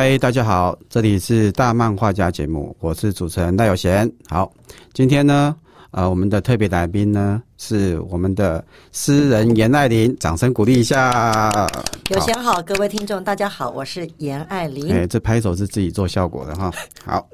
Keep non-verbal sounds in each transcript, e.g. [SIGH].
嗨，大家好，这里是大漫画家节目，我是主持人赖有贤。好，今天呢，呃，我们的特别来宾呢是我们的诗人严爱玲，掌声鼓励一下。有贤好，各位听众大家好，我是严爱玲。哎，这拍手是自己做效果的哈。好，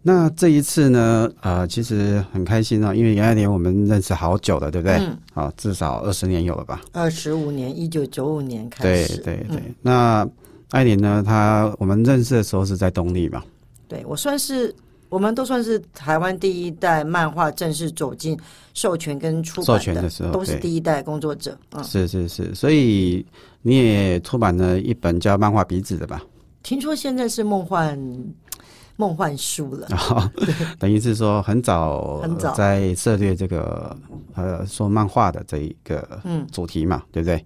那这一次呢，呃，其实很开心啊，因为严爱玲我们认识好久了，对不对？嗯。好，至少二十年有了吧？二十五年，一九九五年开始。对对对，那。艾琳呢？她我们认识的时候是在东立嘛？对，我算是我们都算是台湾第一代漫画正式走进授权跟出版授权的时候，都是第一代工作者。嗯，是是是，所以你也出版了一本叫《漫画鼻子》的吧？听说现在是梦幻梦幻书了，[LAUGHS] 等于是说很早很早在涉猎这个呃说漫画的这一个嗯主题嘛，对不对？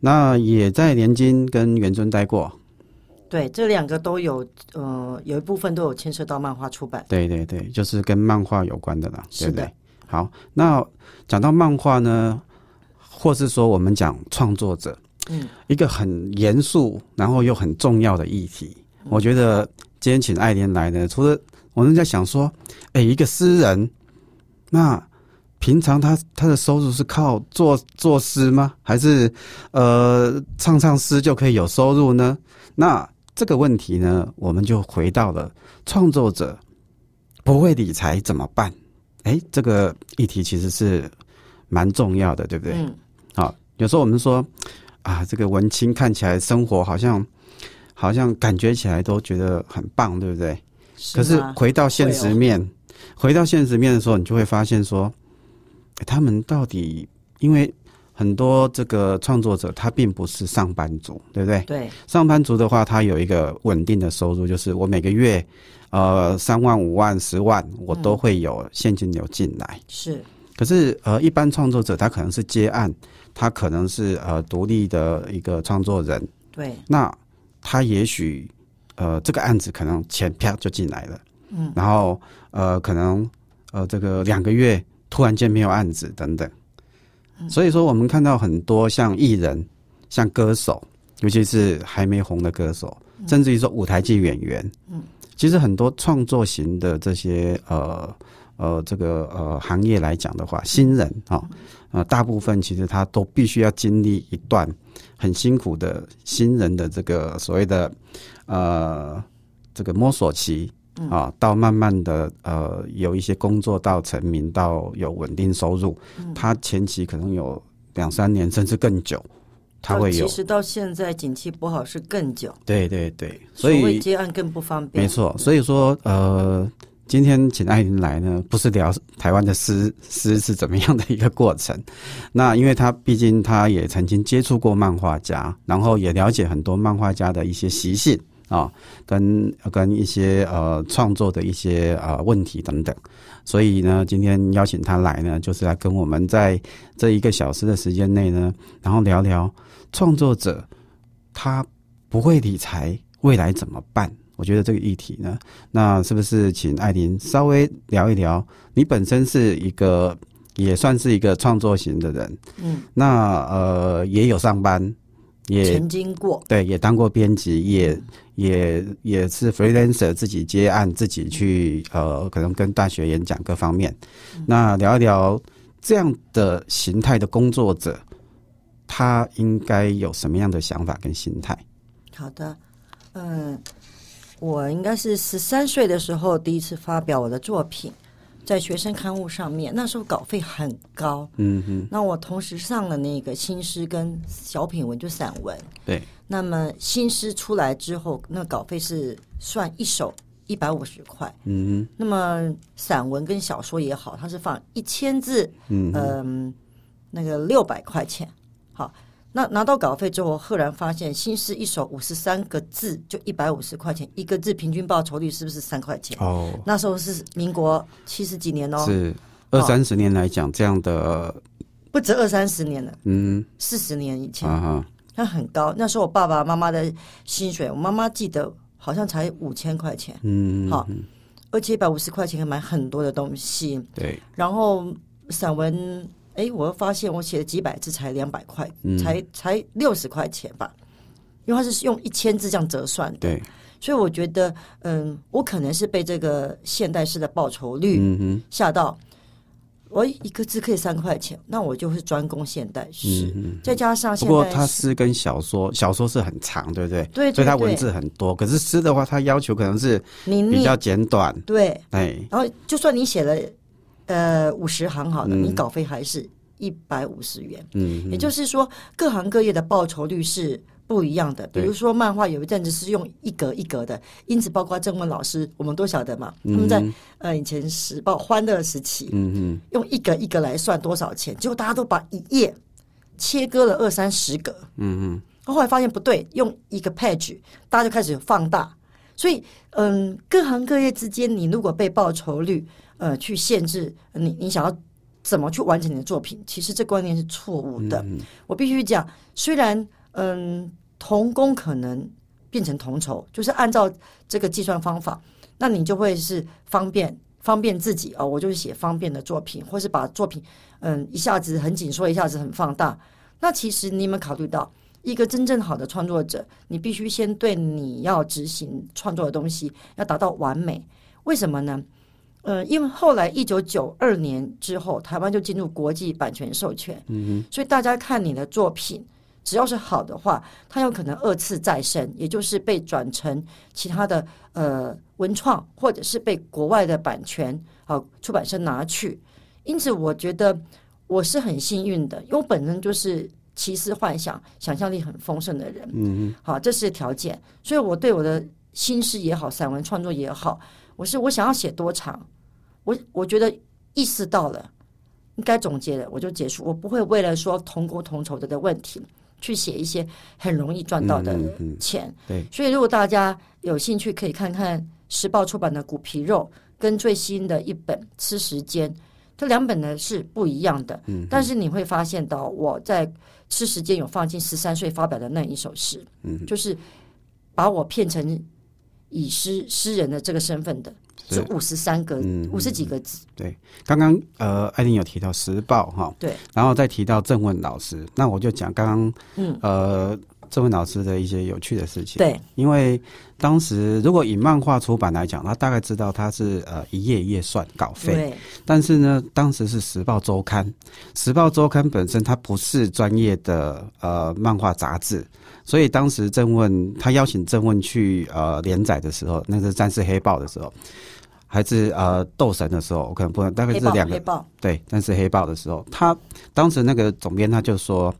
那也在连金跟元尊待过，对，这两个都有，呃，有一部分都有牵涉到漫画出版。对对对，就是跟漫画有关的啦，对不对？好，那讲到漫画呢，或是说我们讲创作者，嗯，一个很严肃然后又很重要的议题，我觉得今天请爱莲来呢，除了我们在想说，哎，一个诗人，那。平常他他的收入是靠作作诗吗？还是呃唱唱诗就可以有收入呢？那这个问题呢，我们就回到了创作者不会理财怎么办？哎，这个议题其实是蛮重要的，对不对？嗯。好，有时候我们说啊，这个文青看起来生活好像好像感觉起来都觉得很棒，对不对？可是回到现实面，回到现实面的时候，你就会发现说。他们到底？因为很多这个创作者，他并不是上班族，对不对？对。上班族的话，他有一个稳定的收入，就是我每个月，呃，三万、五万、十万，我都会有现金流进来。是。可是，呃，一般创作者，他可能是接案，他可能是呃独立的一个创作人。对。那他也许，呃，这个案子可能钱啪就进来了。嗯。然后，呃，可能，呃，这个两个月。突然间没有案子等等，所以说我们看到很多像艺人、像歌手，尤其是还没红的歌手，甚至于说舞台剧演员，嗯，其实很多创作型的这些呃呃这个呃行业来讲的话，新人啊呃大部分其实他都必须要经历一段很辛苦的新人的这个所谓的呃这个摸索期。啊，到慢慢的呃，有一些工作到成名，到有稳定收入，他前期可能有两三年甚至更久，他会有。其实到现在景气不好是更久。对对对，所以接案更不方便。没错，所以说呃，今天请艾琳来呢，不是聊台湾的诗诗是怎么样的一个过程。那因为他毕竟他也曾经接触过漫画家，然后也了解很多漫画家的一些习性。啊，跟跟一些呃创作的一些呃问题等等，所以呢，今天邀请他来呢，就是来跟我们在这一个小时的时间内呢，然后聊聊创作者他不会理财，未来怎么办？我觉得这个议题呢，那是不是请艾琳稍微聊一聊？你本身是一个也算是一个创作型的人，嗯，那呃也有上班。也曾经过，对，也当过编辑，也也也是 freelancer，自己接案，自己去呃，可能跟大学演讲各方面。那聊一聊这样的形态的工作者，他应该有什么样的想法跟心态？好的，嗯，我应该是十三岁的时候第一次发表我的作品。在学生刊物上面，那时候稿费很高。嗯哼。那我同时上了那个新诗跟小品文，就散文。对。那么新诗出来之后，那稿费是算一首一百五十块。嗯哼。那么散文跟小说也好，它是放一千字。嗯。嗯，那个六百块钱。好。那拿到稿费之后，赫然发现新诗一首五十三个字就一百五十块钱，一个字平均报酬率是不是三块钱？哦，那时候是民国七十几年哦，是二三十年来讲这样的，不止二三十年了，嗯，四十年以前，那很高。那时候我爸爸妈妈的薪水，我妈妈记得好像才五千块钱，嗯，好，而且一百五十块钱可以买很多的东西，对，然后散文。哎，我又发现我写了几百字才两百块，才才六十块钱吧。因为它是用一千字这样折算的。对，所以我觉得，嗯，我可能是被这个现代式的报酬率吓到。我一个字可以三块钱，那我就会专攻现代诗，再加上嗯不过现代诗，它诗跟小说，小说是很长，对不对？对对对所以它文字很多。可是诗的话，它要求可能是你比较念简短，对，哎，然后就算你写了呃五十行好了，嗯你稿费还是一百五十元。嗯，也就是说，各行各业的报酬率是不一样的。比如说，漫画有一阵子是用一格一格的，因此包括郑文老师，我们都晓得嘛。他们在呃以前时报欢乐时期，嗯嗯，用一格一格来算多少钱，结果大家都把一页切割了二三十格。嗯嗯，后来发现不对，用一个 page，大家就开始放大。所以，嗯，各行各业之间，你如果被报酬率呃去限制，你你想要怎么去完成你的作品，其实这观念是错误的。我必须讲，虽然嗯同工可能变成同酬，就是按照这个计算方法，那你就会是方便方便自己哦，我就是写方便的作品，或是把作品嗯一下子很紧缩，一下子很放大。那其实你有没有考虑到，一个真正好的创作者，你必须先对你要执行创作的东西要达到完美。为什么呢？呃，因为后来一九九二年之后，台湾就进入国际版权授权，嗯所以大家看你的作品，只要是好的话，它有可能二次再生，也就是被转成其他的呃文创，或者是被国外的版权啊、出版社拿去。因此，我觉得我是很幸运的，因为我本身就是奇思幻想、想象力很丰盛的人。嗯，好，这是条件。所以我对我的新诗也好，散文创作也好，我是我想要写多长，我我觉得意识到了，应该总结了，我就结束。我不会为了说同工同酬的的问题，去写一些很容易赚到的钱。对，所以如果大家有兴趣，可以看看时报出版的《骨皮肉》跟最新的一本《吃时间》，这两本呢是不一样的。嗯，但是你会发现到我在《吃时间》有放进十三岁发表的那一首诗，嗯，就是把我骗成以诗诗人的这个身份的，是。五十三个五十几个字。对，刚刚呃，艾琳有提到时报哈，对，然后再提到郑问老师，那我就讲刚刚嗯。呃郑问老师的一些有趣的事情。对，因为当时如果以漫画出版来讲，他大概知道他是呃一页一页算稿费，对，但是呢，当时是《时报周刊》，《时报周刊》本身它不是专业的呃漫画杂志，所以当时郑问他邀请郑问去呃连载的时候，那是《战士黑豹》的时候，还是呃斗神的时候，我可能不能大概是两个。黑豹，对，但是黑豹的时候，他当时那个总编他就说，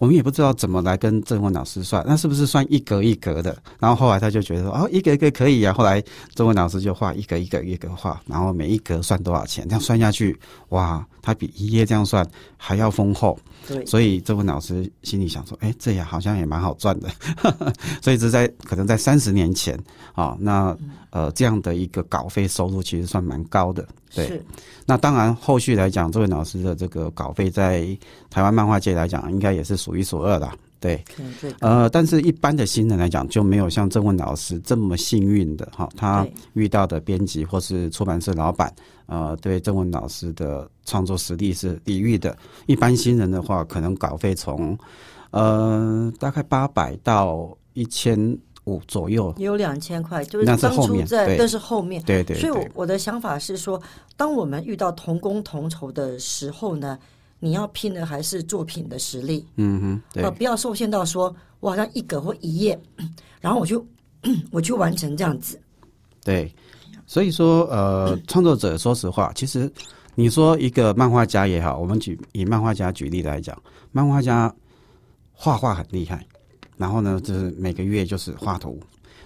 我们也不知道怎么来跟郑文老师算，那是不是算一格一格的？然后后来他就觉得说，哦，一格一格可以啊。后来郑文老师就画一格一格一格画，然后每一格算多少钱，这样算下去，哇，他比一页这样算还要丰厚。对，所以郑文老师心里想说，哎，这样好像也蛮好赚的。[LAUGHS] 所以这在可能在三十年前啊、那呃这样的一个稿费收入其实算蛮高的。对，那当然，后续来讲，这位老师的这个稿费在台湾漫画界来讲，应该也是数一数二的。对，呃，但是一般的新人来讲，就没有像郑问老师这么幸运的哈，他遇到的编辑或是出版社老板，呃，对郑问老师的创作实力是礼遇的。一般新人的话，可能稿费从呃大概八百到一千五左右。也有两千块，就是当后面对，初在但是后面。对对所以我对，我的想法是说，当我们遇到同工同酬的时候呢，你要拼的还是作品的实力，嗯哼，对呃，不要受限到说我好像一格或一页，[CLEARS THROAT] 然后我就 [CLEARS THROAT] 我去完成这样子。对，所以说，呃，创作者说实话，其实你说一个漫画家也好，我们举以漫画家举例来讲，漫画家画画很厉害，然后呢，就是每个月就是画图。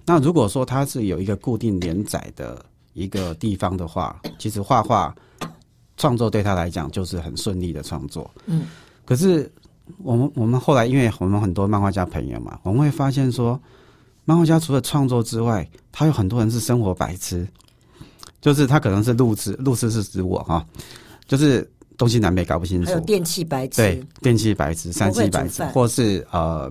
那如果说他是有一个固定连载的一个地方的话，其实画画创作对他来讲就是很顺利的创作。嗯，可是我们我们后来，因为我们很多漫画家朋友嘛，我们会发现说，漫画家除了创作之外，他有很多人是生活白痴，就是他可能是路痴，路痴是指我哈，就是东西南北搞不清楚，还有电器白痴。对，，电器白痴、三不会 C 白痴，或是呃，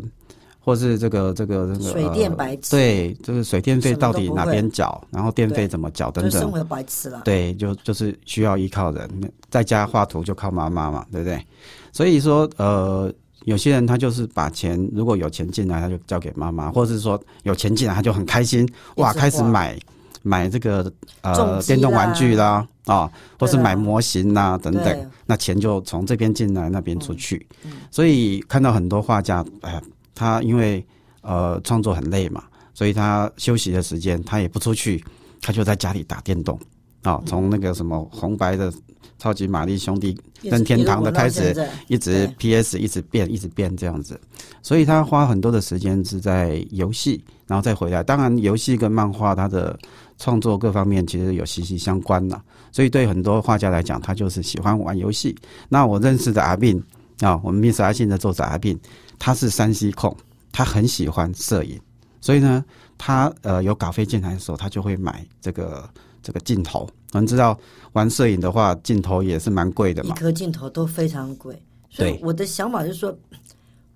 或是这个这个这个水电呃白痴对，就是水电费到底哪边缴，然后电费怎么缴等等，就是生活白痴了。对，就就是需要依靠人，在家画图就靠妈妈嘛，对不对？所以说，呃，有些人他就是把钱，如果有钱进来，他就交给妈妈，或者是说有钱进来，他就很开心，哇，开始买买这个呃电动玩具啦啊，或是买模型啦等等，那钱就从这边进来，那边出去。所以看到很多画家，哎，他因为呃创作很累嘛，所以他休息的时间他也不出去，他就在家里打电动啊，从那个什么红白的。超级玛丽兄弟跟天堂的开始，一直 P.S. 一直变，一直变这样子，所以他花很多的时间是在游戏，然后再回来。当然，游戏跟漫画它的创作各方面其实有息息相关呐。所以对很多画家来讲，他就是喜欢玩游戏。那我认识的阿斌啊，我们 Miss 阿信的作者阿斌，他是山西控，他很喜欢摄影，所以呢，他呃有稿费进来的时候，他就会买这个。这个镜头，我们知道玩摄影的话，镜头也是蛮贵的嘛。一颗镜头都非常贵，所以我的想法就是说，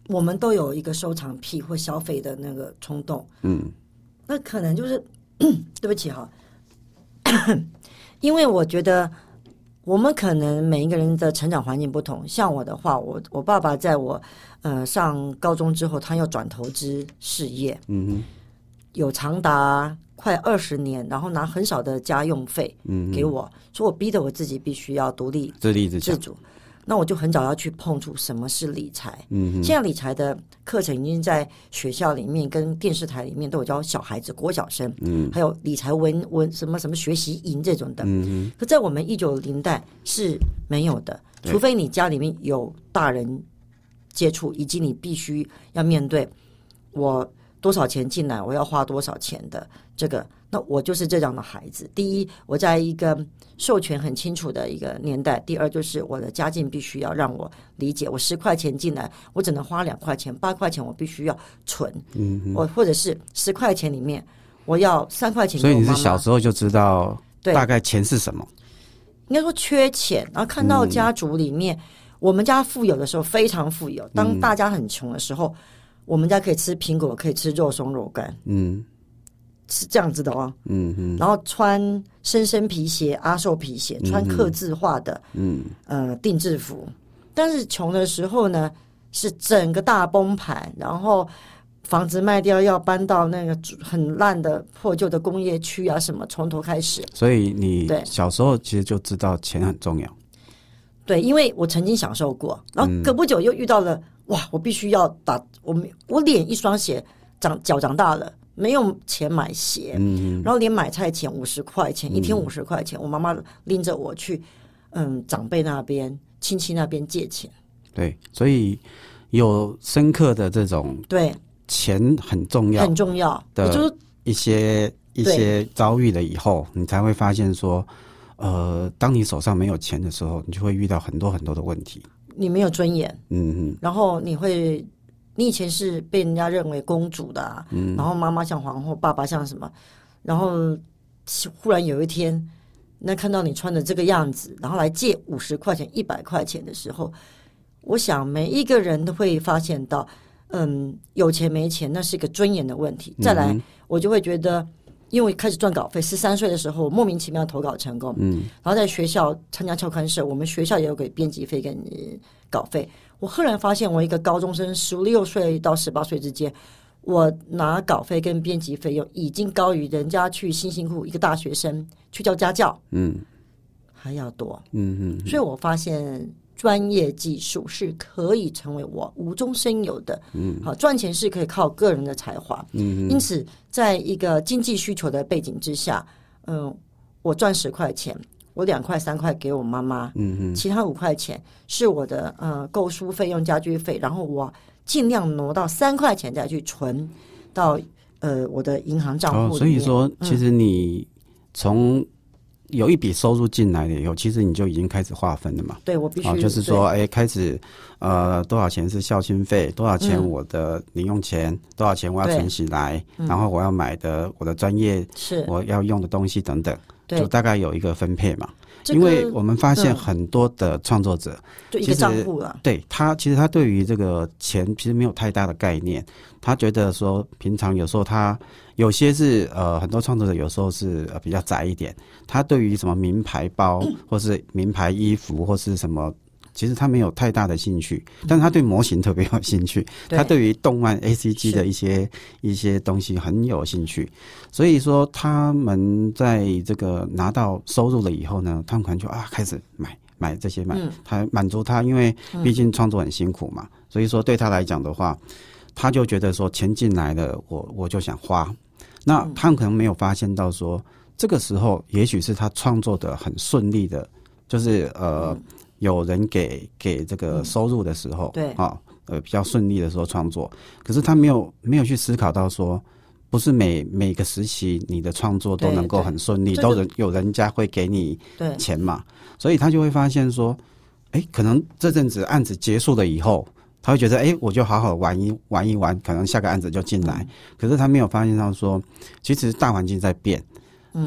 我们都有一个收藏癖或消费的那个冲动。嗯，那可能就是 [COUGHS] 对不起哈，[COUGHS] 因为我觉得我们可能每一个人的成长环境不同。像我的话，我我爸爸在我呃上高中之后，他要转投资事业，嗯哼，有长达。快二十年，然后拿很少的家用费嗯给我，说我逼得我自己必须要独立自立自主。那我就很早要去碰触什么是理财。嗯，现在理财的课程已经在学校里面跟电视台里面都有教小孩子、国小生，嗯，还有理财文文什么什么学习营这种的。嗯可在我们一九零代是没有的，除非你家里面有大人接触，以及你必须要面对我。多少钱进来，我要花多少钱的这个，那我就是这样的孩子。第一，我在一个授权很清楚的一个年代；第二，就是我的家境必须要让我理解，我十块钱进来，我只能花两块钱，八块钱我必须要存。嗯，我或者是十块钱里面，我要三块钱。所以你是小时候就知道大概钱是什么？应该说缺钱，然后看到家族里面，我们家富有的时候非常富有，当大家很穷的时候。我们家可以吃苹果，可以吃肉松肉干，嗯，是这样子的哦，嗯嗯，然后穿深深皮鞋、阿寿皮鞋，穿刻字化的，嗯呃定制服。但是穷的时候呢，是整个大崩盘，然后房子卖掉，要搬到那个很烂的破旧的工业区啊，什么从头开始。所以你小时候其实就知道钱很重要。对，因为我曾经享受过，然后隔不久又遇到了。哇！我必须要打我，我脸一双鞋长脚长大了，没有钱买鞋，嗯，然后连买菜钱五十块钱，一天五十块钱，我妈妈拎着我去，嗯，长辈那边、亲戚那边借钱。对，所以有深刻的这种对钱很重要、很重要的，就是一些一些遭遇了以后，你才会发现说，呃，当你手上没有钱的时候，你就会遇到很多很多的问题。你没有尊严，嗯嗯，然后你会，你以前是被人家认为公主的，嗯，然后妈妈像皇后，爸爸像什么，然后忽然有一天，那看到你穿的这个样子，然后来借五十块钱、一百块钱的时候，我想每一个人都会发现到，嗯，有钱没钱那是一个尊严的问题。再来，我就会觉得。因为开始赚稿费，十三岁的时候莫名其妙投稿成功，嗯，然后在学校参加校刊社，我们学校也有给编辑费跟稿费。我赫然发现，我一个高中生，十六岁到十八岁之间，我拿稿费跟编辑费用已经高于人家去辛辛苦苦一个大学生去教家教，嗯，还要多，嗯嗯，所以我发现。专业技术是可以成为我无中生有的，嗯，好赚钱是可以靠个人的才华，嗯，因此在一个经济需求的背景之下，嗯，我赚十块钱，我两块三块给我妈妈，嗯嗯，其他五块钱是我的呃购书费用、家居费，然后我尽量挪到三块钱再去存到呃我的银行账户。所以说，其实你从有一笔收入进来了以后，其实你就已经开始划分了嘛。对，我必须就是说，哎，开始呃，多少钱是孝心费，多少钱我的零用钱，多少钱我要存起来，然后我要买的我的专业是我要用的东西等等，就大概有一个分配嘛。因为我们发现很多的创作者，就一个账户了。对他，其实他对于这个钱其实没有太大的概念。他觉得说，平常有时候他有些是呃，很多创作者有时候是呃比较窄一点。他对于什么名牌包或是名牌衣服或是什么其实他没有太大的兴趣，但他对模型特别有兴趣，他对于动漫 A C G 的一些一些东西很有兴趣，所以说他们在这个拿到收入了以后呢，他们可能就啊开始买买这些买，他满足他，因为毕竟创作很辛苦嘛，所以说对他来讲的话，他就觉得说钱进来了，我我就想花，那他可能没有发现到说。这个时候，也许是他创作的很顺利的，就是呃，有人给给这个收入的时候，对。啊，呃，比较顺利的时候创作。可是他没有没有去思考到说，不是每每个时期你的创作都能够很顺利，都人有人家会给你钱嘛，所以他就会发现说，哎，可能这阵子案子结束了以后，他会觉得，哎，我就好好玩一玩一玩，可能下个案子就进来。可是他没有发现到说，其实大环境在变。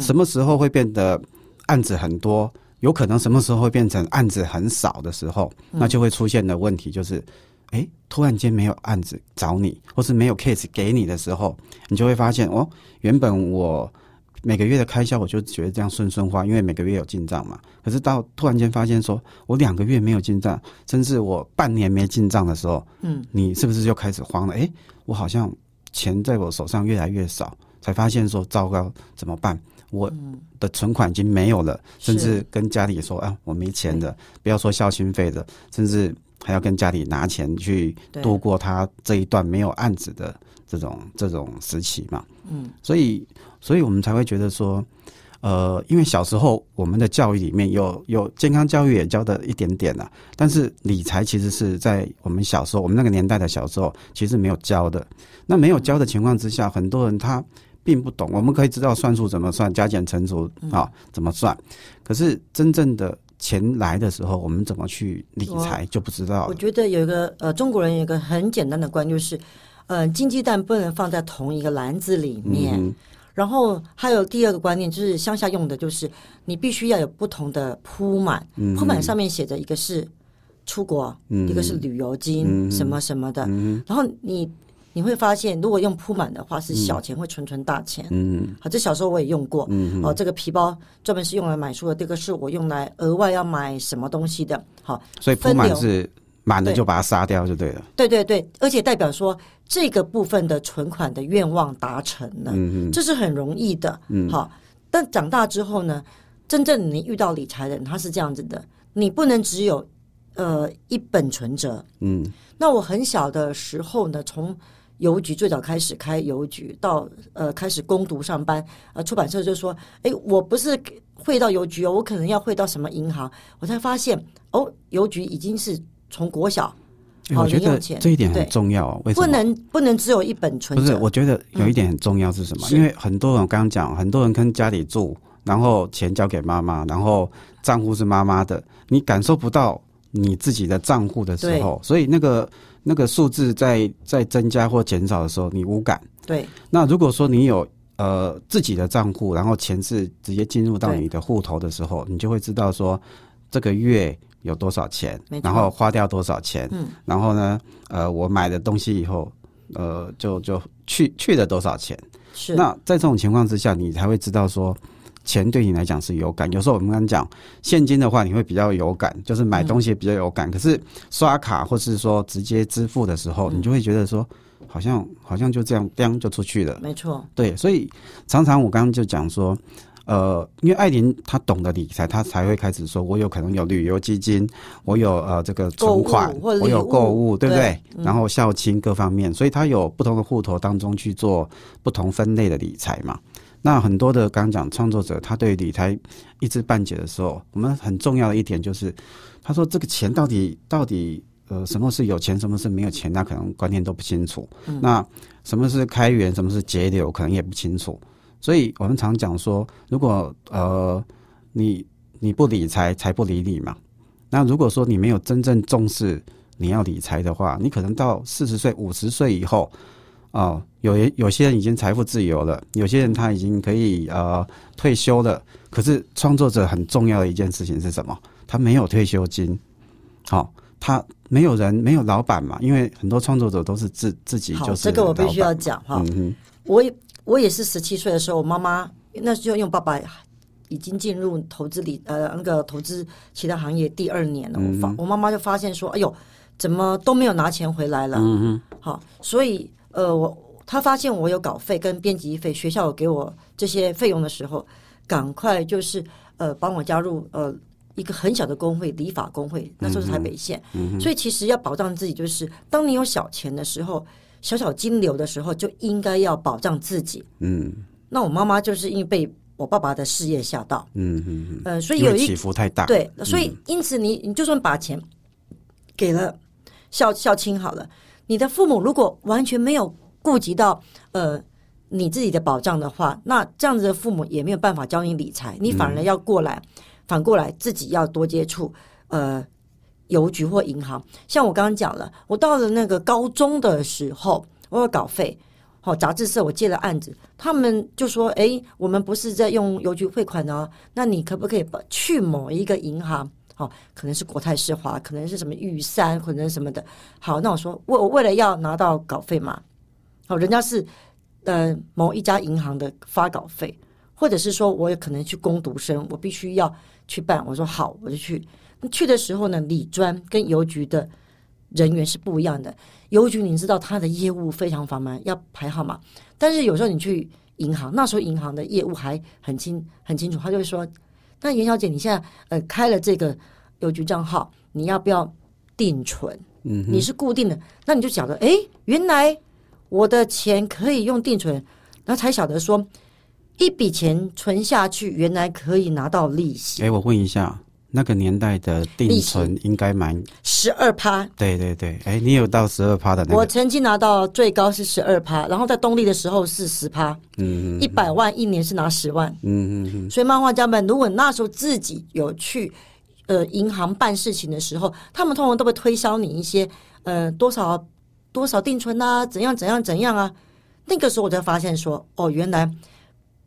什么时候会变得案子很多？有可能什么时候会变成案子很少的时候，那就会出现的问题就是，哎，突然间没有案子找你，或是没有 case 给你的时候，你就会发现哦，原本我每个月的开销我就觉得这样顺顺花，因为每个月有进账嘛。可是到突然间发现说我两个月没有进账，甚至我半年没进账的时候，嗯，你是不是就开始慌了？哎，我好像钱在我手上越来越少，才发现说糟糕，怎么办？我的存款已经没有了，甚至跟家里说啊，我没钱的，不要说孝心费的，甚至还要跟家里拿钱去度过他这一段没有案子的这种这种时期嘛。嗯，所以，所以我们才会觉得说，呃，因为小时候我们的教育里面有有健康教育也教的一点点了，但是理财其实是在我们小时候，我们那个年代的小时候其实没有教的。那没有教的情况之下，很多人他。并不懂，我们可以知道算术怎么算，加减乘除啊怎么算，可是真正的钱来的时候，我们怎么去理财就不知道。我觉得有一个呃，中国人有一个很简单的观念，就是呃，金鸡蛋不能放在同一个篮子里面。然后还有第二个观念，就是乡下用的，就是你必须要有不同的铺满，铺满上面写着一个是出国，一个是旅游金什么什么的，然后你。你会发现，如果用铺满的话，是小钱会存存大钱。嗯，好，这小时候我也用过。嗯哦，这个皮包专门是用来买书的，这个是我用来额外要买什么东西的。好，所以铺满是满的就把它杀掉就对了。对对对，而且代表说这个部分的存款的愿望达成了。这是很容易的。嗯，好，但长大之后呢，真正你遇到理财人，他是这样子的，你不能只有呃一本存折。嗯，那我很小的时候呢，从邮局最早开始开邮局，到呃开始攻读上班，呃出版社就说：“哎，我不是汇到邮局哦，我可能要汇到什么银行。”我才发现哦，邮局已经是从国小，我觉得这一点很重要。为什么不能不能只有一本存？不是，我觉得有一点很重要是什么？因为很多人刚刚讲，很多人跟家里住，然后钱交给妈妈，然后账户是妈妈的，你感受不到你自己的账户的时候，所以那个。那个数字在在增加或减少的时候，你无感。对。那如果说你有呃自己的账户，然后钱是直接进入到你的户头的时候，你就会知道说这个月有多少钱，然后花掉多少钱。嗯。然后呢，呃，我买的东西以后，呃，就就去去了多少钱。是。那在这种情况之下，你才会知道说。钱对你来讲是有感，有时候我们刚讲现金的话，你会比较有感，就是买东西比较有感。可是刷卡或是说直接支付的时候，你就会觉得说，好像好像就这样，这样就出去了。没错，对，所以常常我刚刚就讲说，呃，因为艾琳她懂得理财，她才会开始说，我有可能有旅游基金，我有呃这个存款，我有购物，对不对？然后孝亲各方面，所以她有不同的户头当中去做不同分类的理财嘛。那很多的刚刚讲创作者，他对理财一知半解的时候，我们很重要的一点就是，他说这个钱到底到底呃什么是有钱，什么是没有钱，那可能观念都不清楚。那什么是开源，什么是节流，可能也不清楚。所以我们常讲说，如果呃你你不理财，财不理你嘛。那如果说你没有真正重视你要理财的话，你可能到四十岁、五十岁以后。哦，有有些人已经财富自由了，有些人他已经可以呃退休了。可是创作者很重要的一件事情是什么？他没有退休金，好，他没有人没有老板嘛，因为很多创作者都是自自己就是。这个我必须要讲哈。嗯我我也是十七岁的时候，我妈妈那时候用爸爸已经进入投资理呃那个投资其他行业第二年了，我发我妈妈就发现说，哎呦，怎么都没有拿钱回来了？嗯嗯，好，所以呃我她发现我有稿费跟编辑费，学校有给我这些费用的时候，赶快就是呃帮我加入呃。一个很小的工会，理法工会，那时候是台北县，所以其实要保障自己，就是当你有小钱的时候，小小金流的时候，就应该要保障自己。嗯，那我妈妈就是因为被我爸爸的事业吓到，嗯嗯嗯，呃，所以有一起伏太大，对，所以因此你你就算把钱给了孝孝亲好了，你的父母如果完全没有顾及到呃你自己的保障的话，那这样子的父母也没有办法教你理财，你反而要过来。反过来，自己要多接触，呃，邮局或银行。像我刚刚讲了，我到了那个高中的时候，我有稿费，好杂志社我接了案子，他们就说：“哎，我们不是在用邮局汇款呢，那你可不可以去某一个银行？好，可能是国泰世华，可能是什么玉山，可能什么的。好，那我说，我为了要拿到稿费嘛，好，人家是呃某一家银行的发稿费，或者是说我有可能去攻读生，我必须要。去办，我说好，我就去。去的时候呢，理专跟邮局的人员是不一样的。邮局你知道他的业务非常繁忙，要排号码。但是有时候你去银行，那时候银行的业务还很清很清楚，他就会说：“那严小姐，你现在呃开了这个邮局账号，你要不要定存？嗯，你是固定的，那你就晓得，哎，原来我的钱可以用定存，然后才晓得说。”一笔钱存下去，原来可以拿到利息。哎，我问一下，那个年代的定存应该蛮十二趴。对对对，哎，你有到十二趴的？我曾经拿到最高是十二趴，然后在东立的时候是十趴。嗯嗯，一百万一年是拿十万。嗯嗯嗯。所以漫画家们，如果那时候自己有去呃银行办事情的时候，他们通常都会推销你一些呃多少多少定存啊，怎样怎样怎样啊。那个时候我才发现说，哦，原来。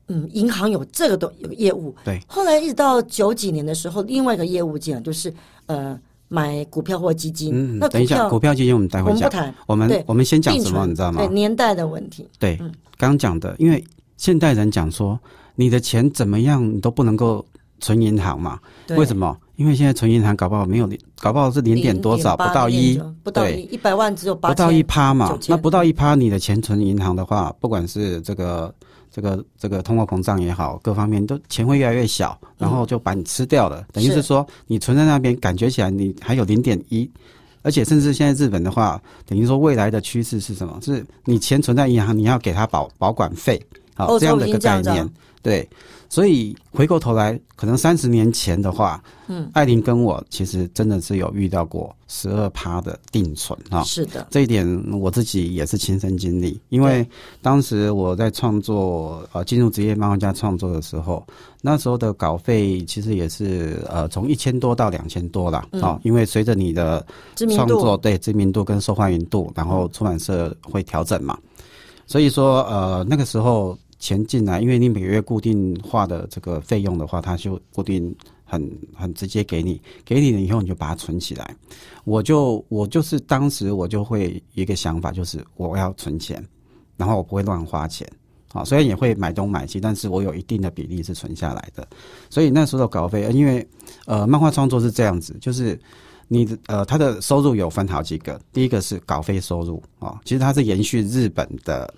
嗯，银行有这个都有业务。对，后来一直到九几年的时候，另外一个业务进来，就是呃买股票或基金。嗯，那等一下，股票基金我们待会讲。我们不谈，我们我们先讲什么？你知道吗？对年代的问题。对，刚讲的，因为现代人讲说，你的钱怎么样，你都不能够存银行嘛？为什么？因为现在存银行搞不好没有，搞不好是零点多少，不到一，不到一，一百万只有八，不到一趴嘛。那不到一趴，你的钱存银行的话，不管是这个。这个这个通货膨胀也好，各方面都钱会越来越小，然后就把你吃掉了。等于是说，你存在那边，感觉起来你还有零点一，而且甚至现在日本的话，等于说未来的趋势是什么？是你钱存在银行，你要给他保保管费，好这样的一个概念，对。所以回过头来，可能三十年前的话，嗯，艾琳跟我其实真的是有遇到过十二趴的定存啊，是的，这一点我自己也是亲身经历。因为当时我在创作呃进入职业漫画家创作的时候，那时候的稿费其实也是呃从一千多到两千多啦啊，因为随着你的创作对知名度跟受欢迎度，然后出版社会调整嘛，所以说呃那个时候。钱进来，因为你每个月固定化的这个费用的话，它就固定很很直接给你，给你了以后你就把它存起来。我就我就是当时我就会一个想法，就是我要存钱，然后我不会乱花钱。啊，虽然也会买东买西，但是我有一定的比例是存下来的。所以那时候的稿费，因为呃漫画创作是这样子，就是你的呃他的收入有分好几个，第一个是稿费收入啊，其实它是延续日本的。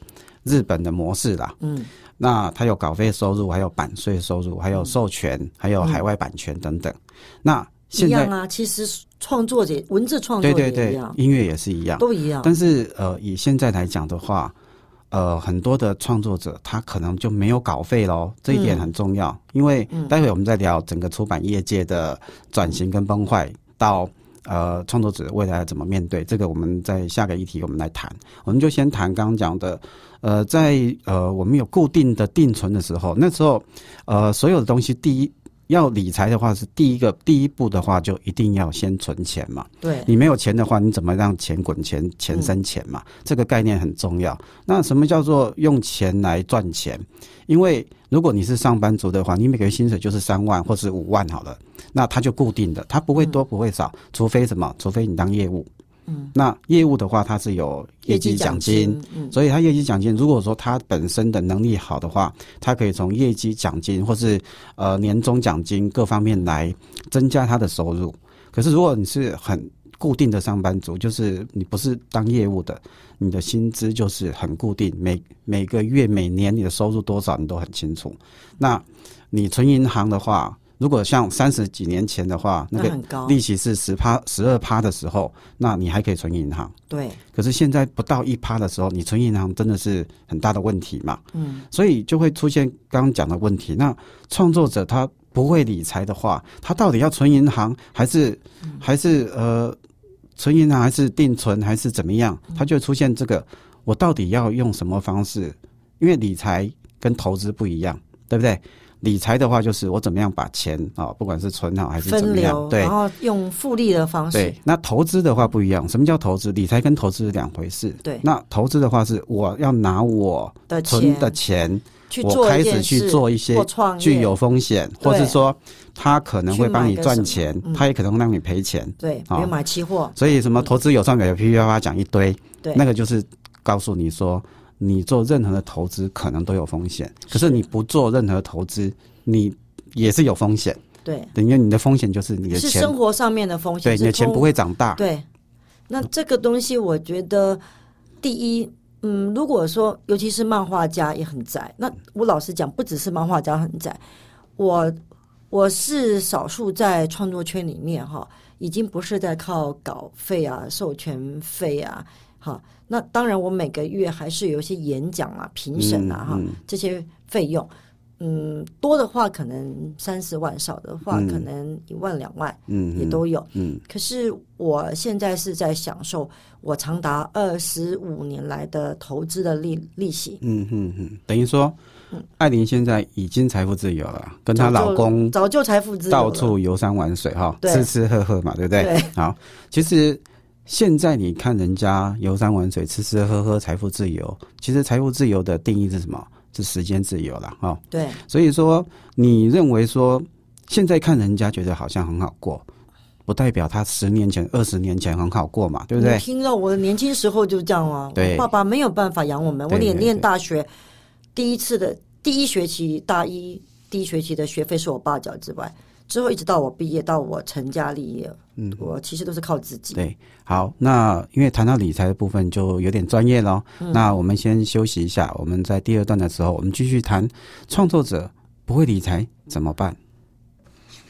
日本的模式啦，嗯，那它有稿费收入，还有版税收入，还有授权，还有海外版权等等。那一样啊，其实创作者文字创作对对对，音乐也是一样，都一样。但是呃，以现在来讲的话，呃，很多的创作者他可能就没有稿费喽，这一点很重要。因为待会我们再聊整个出版业界的转型跟崩坏到。呃，创作者未来怎么面对这个？我们在下个议题我们来谈。我们就先谈刚刚讲的，呃，在呃我们有固定的定存的时候，那时候呃所有的东西，第一要理财的话，是第一个第一步的话，就一定要先存钱嘛。对，你没有钱的话，你怎么让钱滚钱，钱生钱嘛？这个概念很重要。那什么叫做用钱来赚钱？因为如果你是上班族的话，你每个月薪水就是三万或是五万好了，那它就固定的，它不会多不会少，除非什么？除非你当业务，嗯，那业务的话，它是有业绩奖金，嗯，所以它业绩奖金，如果说它本身的能力好的话，它可以从业绩奖金或是呃年终奖金各方面来增加它的收入。可是如果你是很固定的上班族，就是你不是当业务的，你的薪资就是很固定，每每个月、每年你的收入多少你都很清楚。那你存银行的话，如果像三十几年前的话，那个利息是十趴、十二趴的时候，那你还可以存银行。对。可是现在不到一趴的时候，你存银行真的是很大的问题嘛？嗯。所以就会出现刚刚讲的问题。那创作者他不会理财的话，他到底要存银行还是还是呃？存银行还是定存还是怎么样，他就出现这个，我到底要用什么方式？因为理财跟投资不一样，对不对？理财的话就是我怎么样把钱啊，不管是存好还是怎么样，对，然后用复利的方式。对，那投资的话不一样。什么叫投资？理财跟投资是两回事。对，那投资的话是我要拿我的存的钱。我开始去做一些具有风险，或是说他可能会帮你赚钱，他也可能会让你赔钱。对，有买期货。所以什么投资有赚有赔，啪啪讲一堆。对，那个就是告诉你说，你做任何的投资可能都有风险，可是你不做任何投资，你也是有风险。对，等于你的风险就是你的钱，是生活上面的风险。对，你的钱不会长大。对，那这个东西我觉得第一。嗯，如果说尤其是漫画家也很窄，那我老实讲，不只是漫画家很窄，我我是少数在创作圈里面哈，已经不是在靠稿费啊、授权费啊，哈，那当然我每个月还是有一些演讲啊、评审啊哈这些费用。嗯，多的话可能三四万，少的话可能一万两万，嗯，也都有。嗯，可是我现在是在享受我长达二十五年来的投资的利利息。嗯哼哼，等于说，艾琳现在已经财富自由了，跟她老公早就财富自由，到处游山玩水哈，吃吃喝喝嘛，对不对？对。好，其实现在你看人家游山玩水、吃吃喝喝，财富自由，其实财富自由的定义是什么？是时间自由了哈，对，所以说你认为说现在看人家觉得好像很好过，不代表他十年前、二十年前很好过嘛，对不对？听到我的年轻时候就这样啊，对，爸爸没有办法养我们，我连念大学第一次的第一学期大一第一学期的学费是我爸缴之外。之后一直到我毕业，到我成家立业，嗯，我其实都是靠自己。对，好，那因为谈到理财的部分就有点专业了，那我们先休息一下。我们在第二段的时候，我们继续谈创作者不会理财怎么办？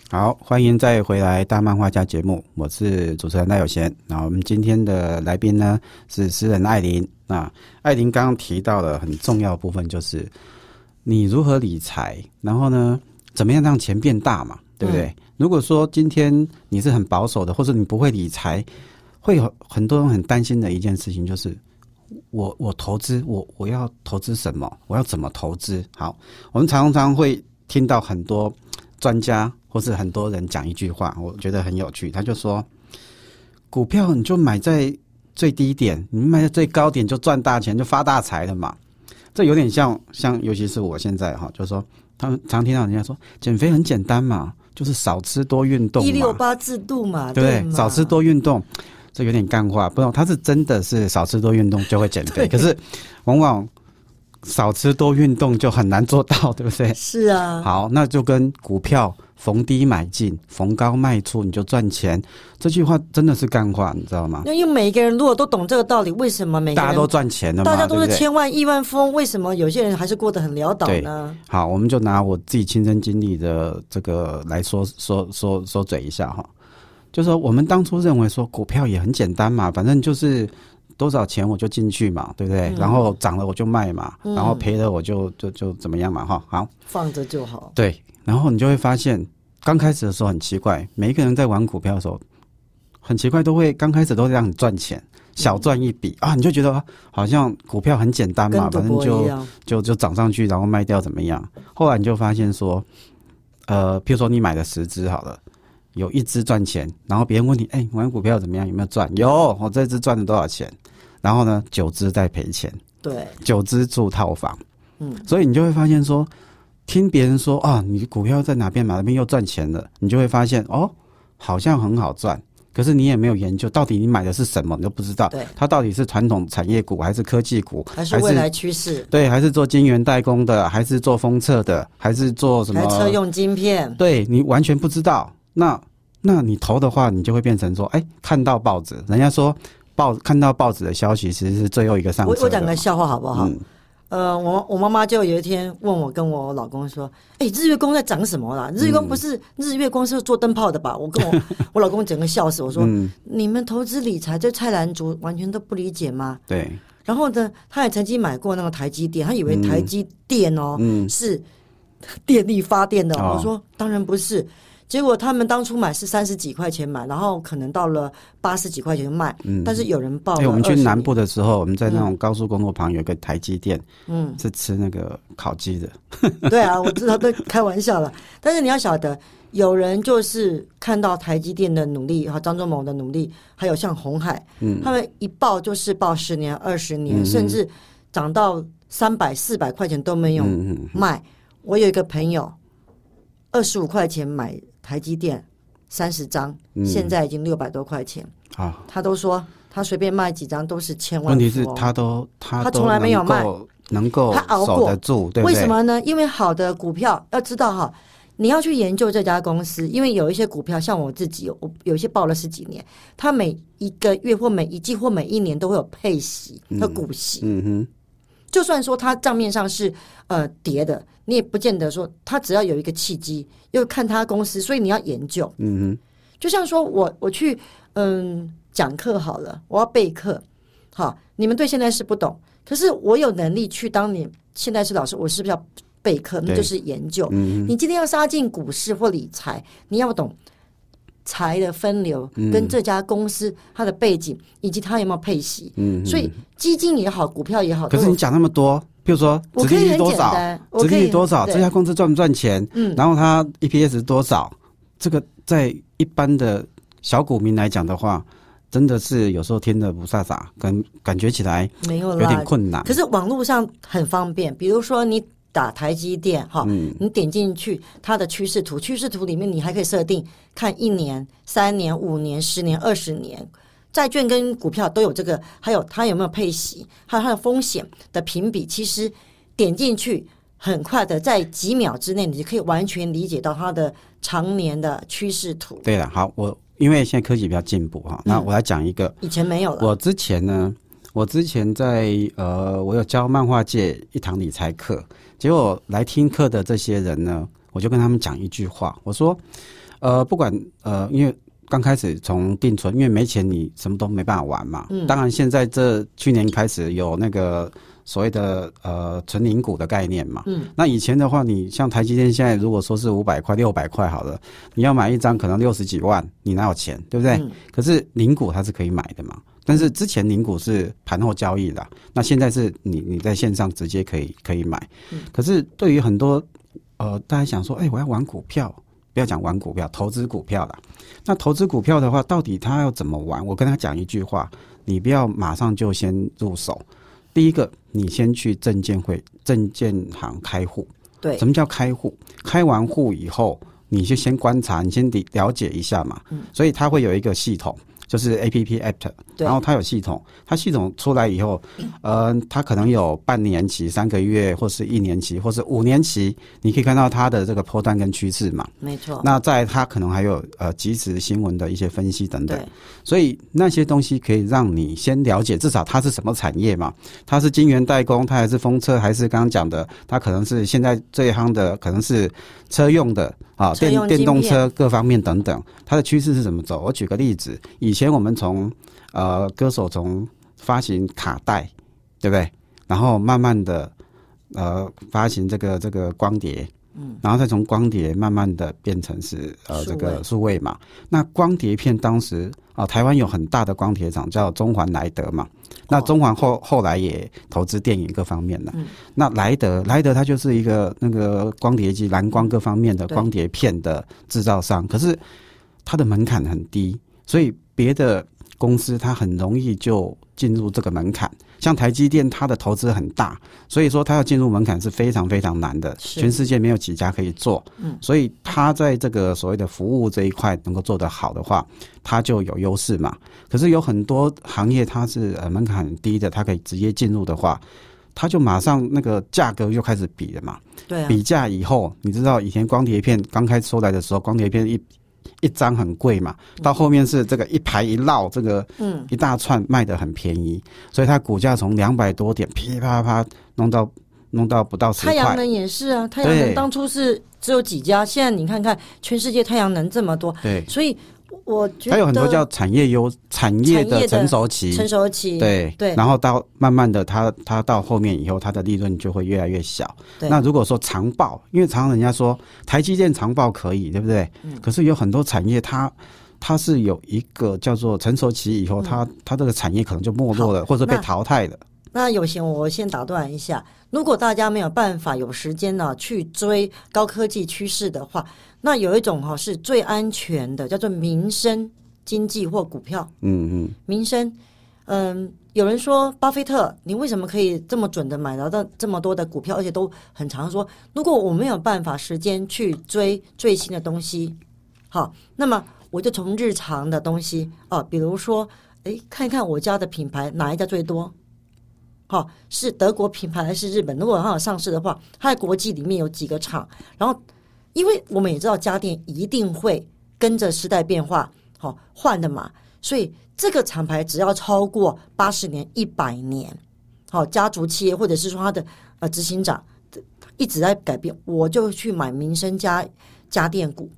好，欢迎再回来大漫画家节目，我是主持人赖有贤。那我们今天的来宾呢是诗人艾琳。那艾琳刚刚提到的很重要的部分，就是你如何理财，然后呢，怎么样让钱变大嘛？对不对？如果说今天你是很保守的，或者你不会理财，会有很多人很担心的一件事情，就是我我投资，我我要投资什么？我要怎么投资？好，我们常常会听到很多专家或是很多人讲一句话，我觉得很有趣。他就说，股票你就买在最低点，你买在最高点就赚大钱，就发大财了嘛。这有点像像，尤其是我现在哈，就是说，他们常听到人家说，减肥很简单嘛。就是少吃多运动，一六八制度嘛，对不对？少吃多运动，这有点干话。不知道他是真的是少吃多运动就会减肥，可是往往少吃多运动就很难做到，对不对？是啊。好，那就跟股票。逢低买进，逢高卖出，你就赚钱。这句话真的是干话，你知道吗？那因为每一个人如果都懂这个道理，为什么每大家都赚钱了？大家都是千万亿万富翁，为什么有些人还是过得很潦倒呢？好，我们就拿我自己亲身经历的这个来说说说说嘴一下哈。就说我们当初认为说股票也很简单嘛，反正就是多少钱我就进去嘛，对不对？然后涨了我就卖嘛，然后赔了我就就就怎么样嘛哈。好，放着就好。对。然后你就会发现，刚开始的时候很奇怪，每一个人在玩股票的时候，很奇怪，都会刚开始都会让你赚钱，小赚一笔啊，你就觉得好像股票很简单嘛，反正就就就涨上去，然后卖掉怎么样？后来你就发现说，呃，譬如说你买了十只好了，有一只赚钱，然后别人问你，哎，玩股票怎么样？有没有赚？有，我这只赚了多少钱？然后呢，九只在赔钱，对，九只住套房，嗯，所以你就会发现说。听别人说啊，你股票在哪边买那边又赚钱了，你就会发现哦，好像很好赚。可是你也没有研究到底你买的是什么，你都不知道。对，它到底是传统产业股还是科技股，还是未来趋势？对，还是做晶圆代工的，还是做封测的，还是做什么？车用晶片？对你完全不知道。那那你投的话，你就会变成说，哎，看到报纸，人家说报看到报纸的消息，其实是最后一个上车。我我讲个笑话好不好？呃，我我妈妈就有一天问我跟我老公说：“哎，日月光在涨什么啦？日月光不是日月光是做灯泡的吧？”我跟我 [LAUGHS] 我老公整个笑死，我说：“你们投资理财这菜篮族完全都不理解吗？”对。然后呢，他也曾经买过那个台积电，他以为台积电哦是电力发电的。我说：“当然不是。”结果他们当初买是三十几块钱买，然后可能到了八十几块钱卖。嗯，但是有人报。我们去南部的时候，我们在那种高速公路旁有个台积电，嗯，是吃那个烤鸡的。[LAUGHS] 对啊，我知道都开玩笑了。但是你要晓得，有人就是看到台积电的努力和张忠谋的努力，还有像红海，嗯，他们一报就是报十年、二十年，甚至涨到三百、四百块钱都没有卖。我有一个朋友，二十五块钱买。台积电三十张，现在已经六百多块钱。啊，他都说他随便卖几张都是千万。问题是，他都他他从来没有卖，能够他熬过住，为什么呢？因为好的股票要知道哈，你要去研究这家公司，因为有一些股票，像我自己，我有一些报了十几年，它每一个月或每一季或每一年都会有配息和股息。嗯哼。就算说它账面上是呃跌的，你也不见得说它只要有一个契机，又看它公司，所以你要研究。嗯哼，就像说我我去嗯讲课好了，我要备课，好，你们对现在是不懂，可是我有能力去当你现在是老师，我是不是要备课？那就是研究。你今天要杀进股市或理财，你要懂。财的分流跟这家公司它的背景以及它有没有配息，所以基金也好，股票也好。可是你讲那么多，比如说，我可以很简单，我可以多少？这家公司赚不赚钱？嗯，然后它 EPS 多少？这个在一般的小股民来讲的话，真的是有时候听得不飒飒，感感觉起来没有有点困难。可是网络上很方便，比如说你。打台积电哈，你点进去它的趋势图，趋势图里面你还可以设定看一年、三年、五年、十年、二十年，债券跟股票都有这个，还有它有没有配息，还有它的风险的评比。其实点进去很快的，在几秒之内，你就可以完全理解到它的常年的趋势图。对了，好，我因为现在科技比较进步哈，那我来讲一个以前没有了。我之前呢，我之前在呃，我有教漫画界一堂理财课。结果来听课的这些人呢，我就跟他们讲一句话，我说，呃，不管呃，因为刚开始从定存，因为没钱你什么都没办法玩嘛。嗯。当然，现在这去年开始有那个所谓的呃存零股的概念嘛。嗯。那以前的话，你像台积电现在如果说是五百块、六百块好了，你要买一张可能六十几万，你哪有钱，对不对？嗯。可是零股它是可以买的嘛。但是之前零股是盘后交易的，那现在是你你在线上直接可以可以买。可是对于很多呃，大家想说，哎，我要玩股票，不要讲玩股票，投资股票啦。那投资股票的话，到底他要怎么玩？我跟他讲一句话：你不要马上就先入手。第一个，你先去证监会、证券行开户。对，什么叫开户？开完户以后，你就先观察，你先了了解一下嘛。嗯。所以它会有一个系统。就是 A P P App，然后它有系统，它系统出来以后，[COUGHS] 呃，它可能有半年期、三个月，或是一年期，或是五年期，你可以看到它的这个波段跟趋势嘛。没错。那在它可能还有呃即时新闻的一些分析等等。所以那些东西可以让你先了解，至少它是什么产业嘛？它是晶圆代工，它还是风车，还是刚刚讲的，它可能是现在最夯的，可能是车用的。啊，电电动车各方面等等，它的趋势是怎么走？我举个例子，以前我们从呃歌手从发行卡带，对不对？然后慢慢的呃发行这个这个光碟。嗯，然后再从光碟慢慢的变成是呃这个数位嘛。那光碟片当时啊，台湾有很大的光碟厂叫中环莱德嘛。那中环后后来也投资电影各方面的。嗯。那莱德莱德它就是一个那个光碟机蓝光各方面的光碟片的制造商，可是它的门槛很低，所以别的公司，它很容易就进入这个门槛。像台积电，它的投资很大，所以说它要进入门槛是非常非常难的。全世界没有几家可以做，嗯，所以它在这个所谓的服务这一块能够做得好的话，它就有优势嘛。可是有很多行业它是呃门槛很低的，它可以直接进入的话，它就马上那个价格就开始比了嘛。对，比价以后，你知道以前光碟片刚开出来的时候，光碟片一。一张很贵嘛，到后面是这个一排一绕，这个嗯一大串卖的很便宜，所以它股价从两百多点噼啪啪弄到弄到不到十块。太阳能也是啊，太阳能当初是只有几家，现在你看看全世界太阳能这么多，对，所以。我觉得它有很多叫产业优产业的成熟期，成熟期对对，然后到慢慢的，它它到后面以后，它的利润就会越来越小。那如果说长报，因为常常人家说台积电长报可以，对不对？嗯。可是有很多产业，它它是有一个叫做成熟期以后，它它这个产业可能就没落了，或者被淘汰了。那有行，我先打断一下。如果大家没有办法有时间呢去追高科技趋势的话，那有一种哈是最安全的，叫做民生经济或股票。嗯嗯，民生，嗯，有人说巴菲特，你为什么可以这么准的买到到这么多的股票，而且都很常？说如果我没有办法时间去追最新的东西，好，那么我就从日常的东西啊，比如说，哎，看一看我家的品牌哪一家最多。好，是德国品牌还是日本？如果它有上市的话，它在国际里面有几个厂？然后，因为我们也知道家电一定会跟着时代变化，好换的嘛。所以这个厂牌只要超过八十年、一百年，好家族企业或者是说它的呃执行长一直在改变，我就去买民生家家电股。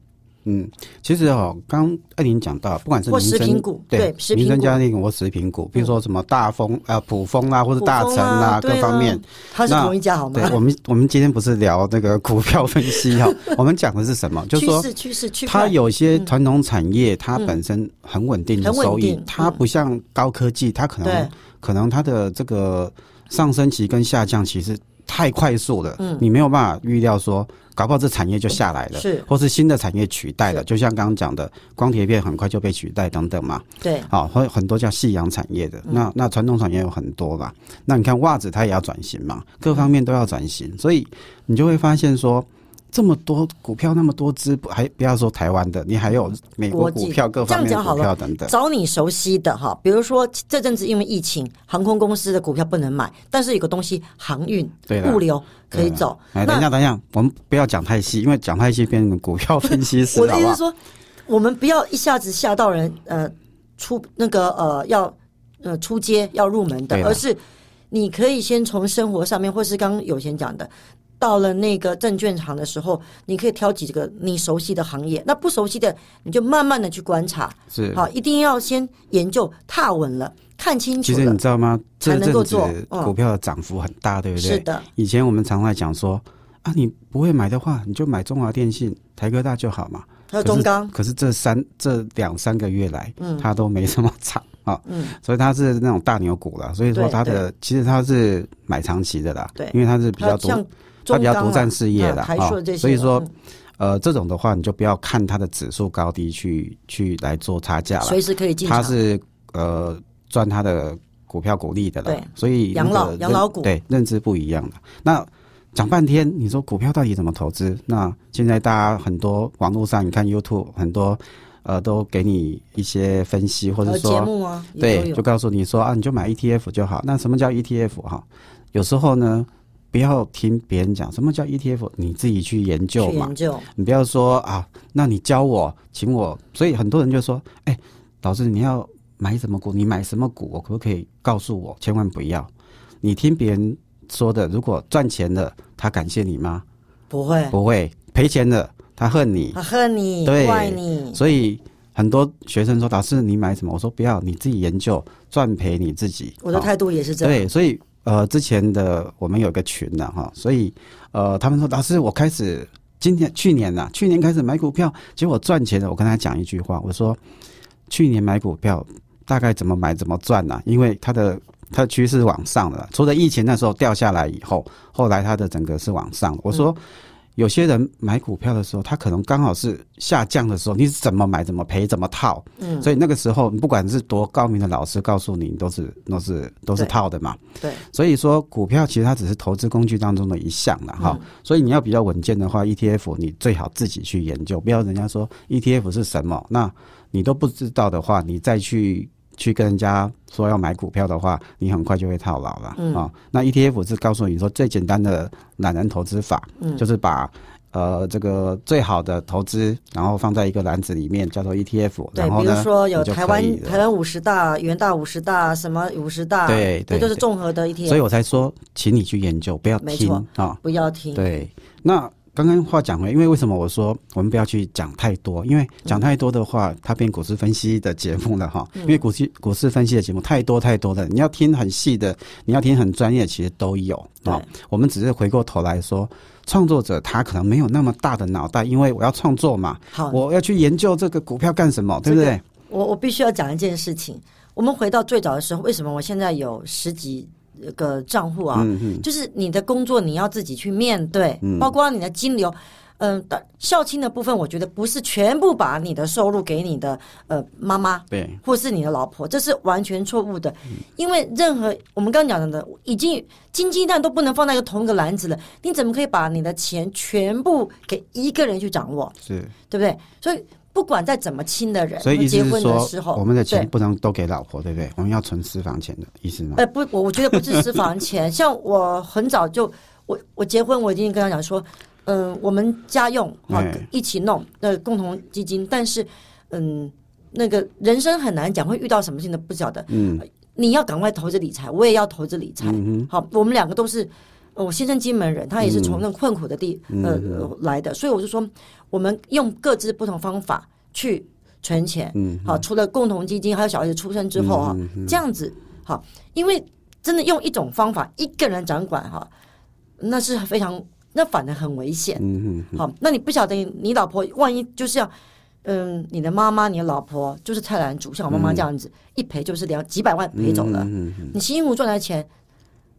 嗯，其实哦，刚艾琳讲到，不管是民生股，对民生家电或食品股，比如说什么大丰啊、普丰啊，或者大成啊，各方面，它是同一家好吗？对，我们我们今天不是聊那个股票分析 [LAUGHS] 哈，我们讲的是什么？就是说趋势趋势，它有些传统产业，它本身很稳定的收益，它不像高科技，它可能可能它的这个上升期跟下降其实太快速了，嗯，你没有办法预料说。搞不好这产业就下来了，是，或是新的产业取代了，就像刚刚讲的光碟片很快就被取代等等嘛。对，好，或很多叫夕阳产业的，那那传统产业有很多吧。那你看袜子它也要转型嘛，各方面都要转型，所以你就会发现说。这么多股票，那么多只，还不要说台湾的，你还有美国股票，各方面股票等等。找你熟悉的哈，比如说这阵子因为疫情，航空公司的股票不能买，但是有个东西航运、物流可以走。哎，等一下，等一下，我们不要讲太细，因为讲太细变成股票分析师。[LAUGHS] 我的意思是说，我们不要一下子吓到人，呃，出那个呃要呃出街要入门的，而是你可以先从生活上面，或是刚刚有先讲的。到了那个证券行的时候，你可以挑几个你熟悉的行业，那不熟悉的你就慢慢的去观察。是好，一定要先研究踏稳了，看清楚。其实你知道吗？这阵子股票的涨幅很大，对不对？是的。以前我们常在讲说啊，你不会买的话，你就买中华电信、台科大就好嘛。还有中钢。可是这三这两三个月来，嗯，它都没什么涨啊。嗯。所以它是那种大牛股了，所以说它的其实它是买长期的啦。对。因为它是比较多。它比较独占事业的啊，所以说，呃，这种的话，你就不要看它的指数高低去去来做差价了，随时可以进它是呃赚它的股票股利的了，所以养老养老股对认知不一样的。那讲半天，你说股票到底怎么投资？那现在大家很多网络上，你看 YouTube 很多呃都给你一些分析，或者说节目啊，对，就告诉你说啊，你就买 ETF 就好。那什么叫 ETF 哈？有时候呢。不要听别人讲什么叫 ETF，你自己去研究嘛。研究，你不要说啊，那你教我，请我。所以很多人就说，哎，老师你要买什么股？你买什么股？我可不可以告诉我？千万不要。你听别人说的，如果赚钱了，他感谢你吗？不会，不会。赔钱了，他恨你，他恨你，怪你。所以很多学生说，老师你买什么？我说不要，你自己研究，赚赔你自己。我的态度也是这样。对，所以。呃，之前的我们有个群呢哈，所以呃，他们说老师，我开始今天去年呐，去年开始买股票，结果赚钱了。我跟他讲一句话，我说去年买股票大概怎么买怎么赚呢？因为它的它的趋势往上的，除了疫情那时候掉下来以后，后来它的整个是往上。我说有些人买股票的时候，他可能刚好是下降的时候，你怎么买怎么赔怎么套，嗯，所以那个时候你不管是多高明的老师告诉你，都是都是都是套的嘛。对，所以说股票其实它只是投资工具当中的一项了哈。所以你要比较稳健的话，ETF 你最好自己去研究，不要人家说 ETF 是什么，那你都不知道的话，你再去。去跟人家说要买股票的话，你很快就会套牢了啊。那 ETF 是告诉你说最简单的懒人投资法，嗯就是把呃这个最好的投资，然后放在一个篮子里面，叫做 ETF。对，比如说有台湾台湾五十大、元大五十大、什么五十大，对，这就是综合的 ETF。所以我才说，请你去研究，不要听啊，不要听。对，那。刚刚话讲回，因为为什么我说我们不要去讲太多？因为讲太多的话，它变股市分析的节目了哈。因为股市股市分析的节目太多太多了，你要听很细的，你要听很专业，其实都有啊。我们只是回过头来说，创作者他可能没有那么大的脑袋，因为我要创作嘛，好，我要去研究这个股票干什么，对不对？我我必须要讲一件事情。我们回到最早的时候，为什么我现在有十几？个账户啊，就是你的工作你要自己去面对，包括你的金流，嗯，孝亲的部分，我觉得不是全部把你的收入给你的呃妈妈，对，或是你的老婆，这是完全错误的，因为任何我们刚刚讲的，已经金鸡蛋都不能放在一个同一个篮子了，你怎么可以把你的钱全部给一个人去掌握？是对不对？所以。不管再怎么亲的人，所以结婚的时候，我们的钱不能都给老婆，对不对？我们要存私房钱的意思吗？呃，不，我我觉得不是私房钱。[LAUGHS] 像我很早就，我我结婚，我已经跟他讲说，嗯，我们家用啊，一起弄的共同基金。但是，嗯，那个人生很难讲，会遇到什么事情都不晓得。嗯，你要赶快投资理财，我也要投资理财。嗯好，我们两个都是。我先生金门人，他也是从那困苦的地呃来的，所以我就说，我们用各自不同方法去存钱。嗯，好，除了共同基金，还有小孩子出生之后啊，这样子好，因为真的用一种方法一个人掌管哈，那是非常那反而很危险。嗯嗯，好，那你不晓得你老婆万一就是要嗯，你的妈妈、你的老婆就是菜篮子，像我妈妈这样子，一赔就是两几百万赔走了。嗯嗯，你辛辛苦苦赚来的钱。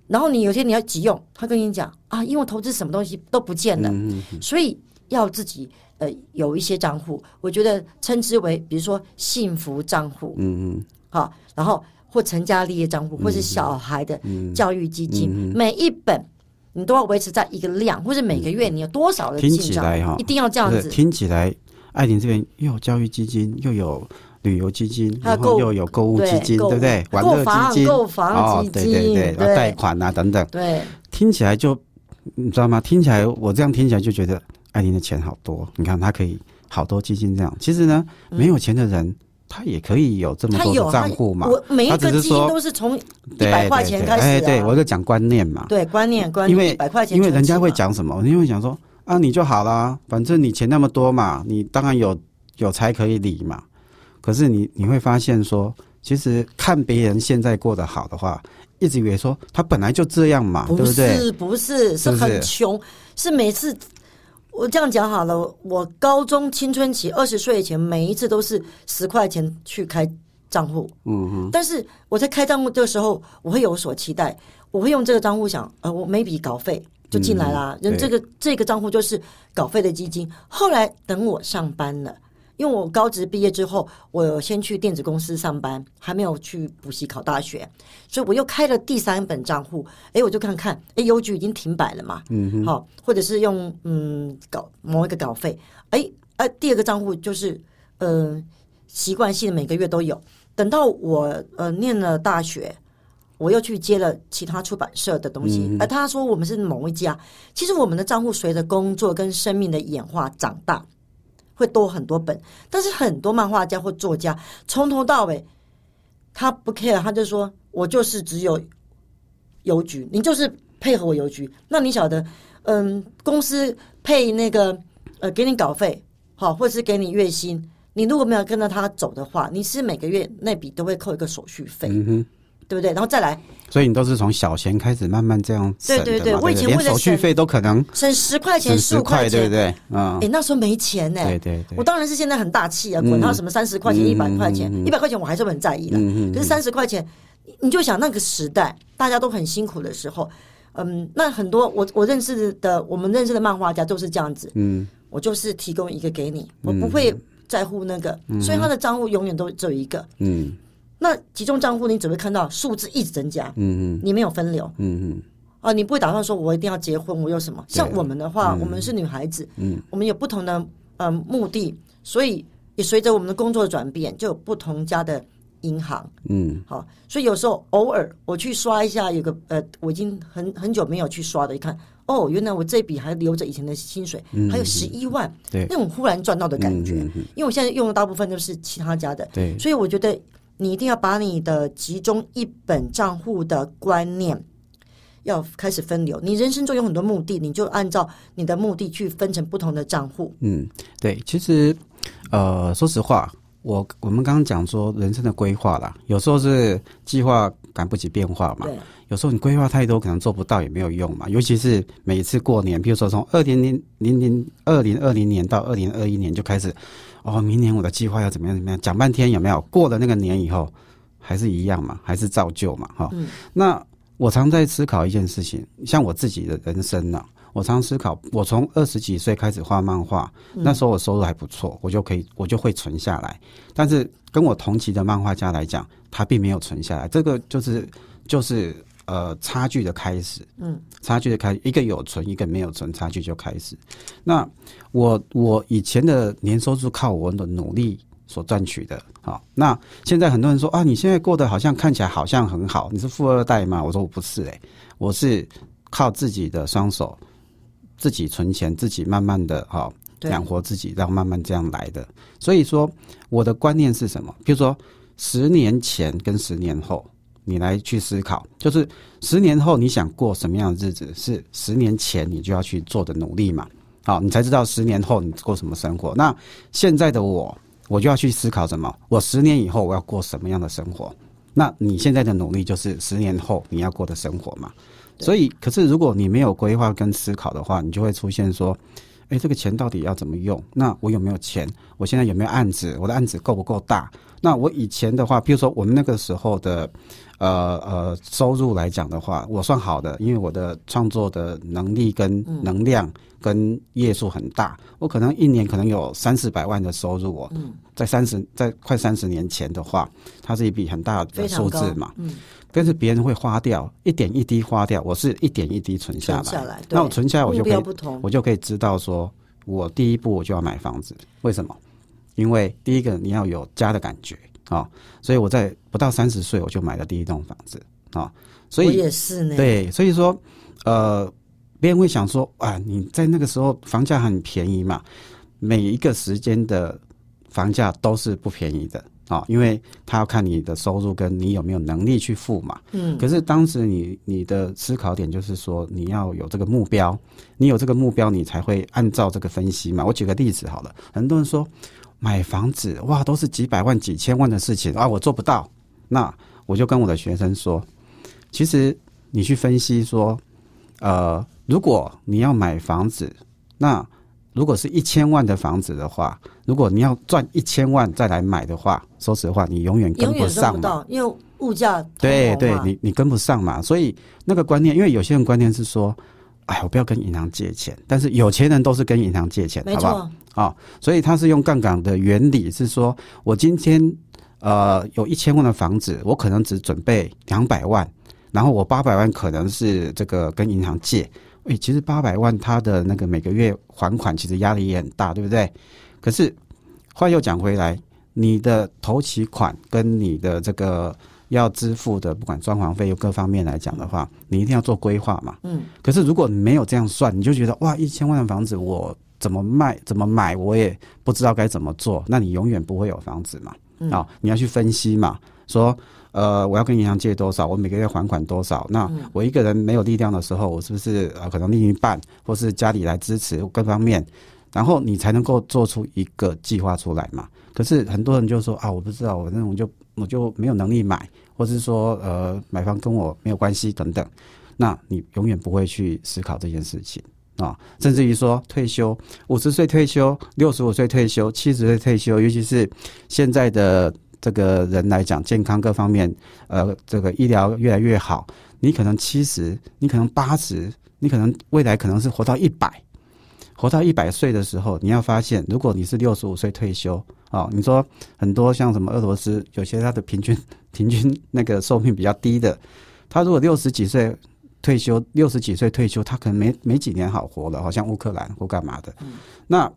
然后你有天你要急用，他跟你讲啊，因为投资什么东西都不见了，所以要自己呃有一些账户，我觉得称之为比如说幸福账户，嗯嗯，好，然后或成家立业账户，或是小孩的教育基金，每一本你都要维持在一个量，或者每个月你有多少的听起来哈，一定要这样子。听起来，艾琳这边又有教育基金，又有。旅游基金，然后又有购物基金，对不对？购房基金，购房基金，对对对，贷款啊等等。对，听起来就你知道吗？听起来我这样听起来就觉得艾琳的钱好多。你看，他可以好多基金这样。其实呢，没有钱的人他也可以有这么多的账户嘛。我每一个基金都是从一百块钱开始。对，我就讲观念嘛。对，观念观念，因为百块钱，因为人家会讲什么？因为讲说啊，你就好啦，反正你钱那么多嘛，你当然有有财可以理嘛。可是你你会发现说，其实看别人现在过得好的话，一直以为说他本来就这样嘛，对不对？不是不是是很穷，是每次我这样讲好了，我高中青春期二十岁以前，每一次都是十块钱去开账户，嗯哼。但是我在开账户的时候，我会有所期待，我会用这个账户想，呃，我每笔稿费就进来啦，人这个这个账户就是稿费的基金。后来等我上班了。因为我高职毕业之后，我先去电子公司上班，还没有去补习考大学，所以我又开了第三本账户。哎，我就看看，哎，邮局已经停摆了嘛，嗯，好，或者是用嗯稿某一个稿费，哎，呃，第二个账户就是呃习惯性的每个月都有。等到我呃念了大学，我又去接了其他出版社的东西，而他说我们是某一家，其实我们的账户随着工作跟生命的演化长大。会多很多本，但是很多漫画家或作家从头到尾他不 care，他就说我就是只有邮局，你就是配合我邮局。那你晓得，嗯，公司配那个呃给你稿费，好，或是给你月薪，你如果没有跟着他走的话，你是每个月那笔都会扣一个手续费。对不对？然后再来，所以你都是从小钱开始慢慢这样省对对对，我以前连手续费都可能省十块钱、十块钱，对不对？啊，哎，那时候没钱呢。对对对，我当然是现在很大气啊，管他什么三十块钱、一百块钱，一百块钱我还是很在意的。可是三十块钱，你就想那个时代大家都很辛苦的时候，嗯，那很多我我认识的，我们认识的漫画家都是这样子。嗯，我就是提供一个给你，我不会在乎那个，所以他的账户永远都只有一个。嗯，那集中账户你只会看到数字一直增加。嗯嗯，你没有分流。嗯嗯，啊，你不会打算说我一定要结婚，我有什么？像我们的话，我们是女孩子，嗯，我们有不同的呃目的，所以也随着我们的工作的转变，就有不同家的。银行，嗯，好，所以有时候偶尔我去刷一下，有个呃，我已经很很久没有去刷的，一看，哦，原来我这笔还留着以前的薪水，还有十一万，对，那种忽然赚到的感觉，因为我现在用的大部分都是其他家的，对，所以我觉得你一定要把你的集中一本账户的观念要开始分流。你人生中有很多目的，你就按照你的目的去分成不同的账户。嗯，对，其实呃，说实话。我我们刚刚讲说人生的规划啦，有时候是计划赶不及变化嘛。有时候你规划太多，可能做不到也没有用嘛。尤其是每次过年，比如说从二零零零零二零二零年到二零二一年就开始，哦，明年我的计划要怎么样怎么样，讲半天有没有？过了那个年以后，还是一样嘛，还是照旧嘛，哈。那我常在思考一件事情，像我自己的人生呢。我常思考，我从二十几岁开始画漫画，那时候我收入还不错，我就可以，我就会存下来。但是跟我同期的漫画家来讲，他并没有存下来，这个就是就是呃差距的开始，嗯，差距的开，一个有存，一个没有存，差距就开始。那我我以前的年收入靠我的努力所赚取的，好，那现在很多人说啊，你现在过得好像看起来好像很好，你是富二代吗？我说我不是，哎，我是靠自己的双手。自己存钱，自己慢慢的哈养活自己，然后慢慢这样来的。所以说，我的观念是什么？比如说，十年前跟十年后，你来去思考，就是十年后你想过什么样的日子，是十年前你就要去做的努力嘛？好，你才知道十年后你过什么生活。那现在的我，我就要去思考什么？我十年以后我要过什么样的生活？那你现在的努力就是十年后你要过的生活嘛？所以，可是如果你没有规划跟思考的话，你就会出现说，哎，这个钱到底要怎么用？那我有没有钱？我现在有没有案子？我的案子够不够大？那我以前的话，比如说我们那个时候的，呃呃，收入来讲的话，我算好的，因为我的创作的能力跟能量跟页数很大，我可能一年可能有三四百万的收入哦。在三十，在快三十年前的话，它是一笔很大的数字嘛。嗯。但是别人会花掉一点一滴花掉，我是一点一滴存下来。那我存下来，我就可以，我就可以知道说，我第一步我就要买房子。为什么？因为第一个你要有家的感觉啊，所以我在不到三十岁我就买了第一栋房子啊。所以也是呢。对，所以说，呃，别人会想说啊，你在那个时候房价很便宜嘛，每一个时间的房价都是不便宜的。啊，因为他要看你的收入跟你有没有能力去付嘛。嗯。可是当时你你的思考点就是说，你要有这个目标，你有这个目标，你才会按照这个分析嘛。我举个例子好了，很多人说买房子哇，都是几百万、几千万的事情啊，我做不到。那我就跟我的学生说，其实你去分析说，呃，如果你要买房子，那如果是一千万的房子的话，如果你要赚一千万再来买的话，说实话，你永远跟不上嘛。因为物价对对，你你跟不上嘛。所以那个观念，因为有些人观念是说，哎，我不要跟银行借钱。但是有钱人都是跟银行借钱，好不好？啊，所以他是用杠杆的原理，是说我今天呃有一千万的房子，我可能只准备两百万，然后我八百万可能是这个跟银行借。哎，其实八百万，他的那个每个月还款其实压力也很大，对不对？可是话又讲回来，你的头期款跟你的这个要支付的，不管装潢费用各方面来讲的话，你一定要做规划嘛。嗯。可是如果你没有这样算，你就觉得哇，一千万的房子我怎么卖怎么买，我也不知道该怎么做，那你永远不会有房子嘛。啊，你要去分析嘛，说。呃，我要跟银行借多少？我每个月还款多少？那我一个人没有力量的时候，我是不是呃可能另一半或是家里来支持各方面，然后你才能够做出一个计划出来嘛？可是很多人就说啊，我不知道，我那种就我就没有能力买，或是说呃买房跟我没有关系等等，那你永远不会去思考这件事情啊，甚至于说退休，五十岁退休，六十五岁退休，七十岁退休，尤其是现在的。这个人来讲，健康各方面，呃，这个医疗越来越好，你可能七十，你可能八十，你可能未来可能是活到一百，活到一百岁的时候，你要发现，如果你是六十五岁退休，哦，你说很多像什么俄罗斯，有些它的平均平均那个寿命比较低的，他如果六十几岁退休，六十几岁退休，他可能没没几年好活了，好像乌克兰或干嘛的，那。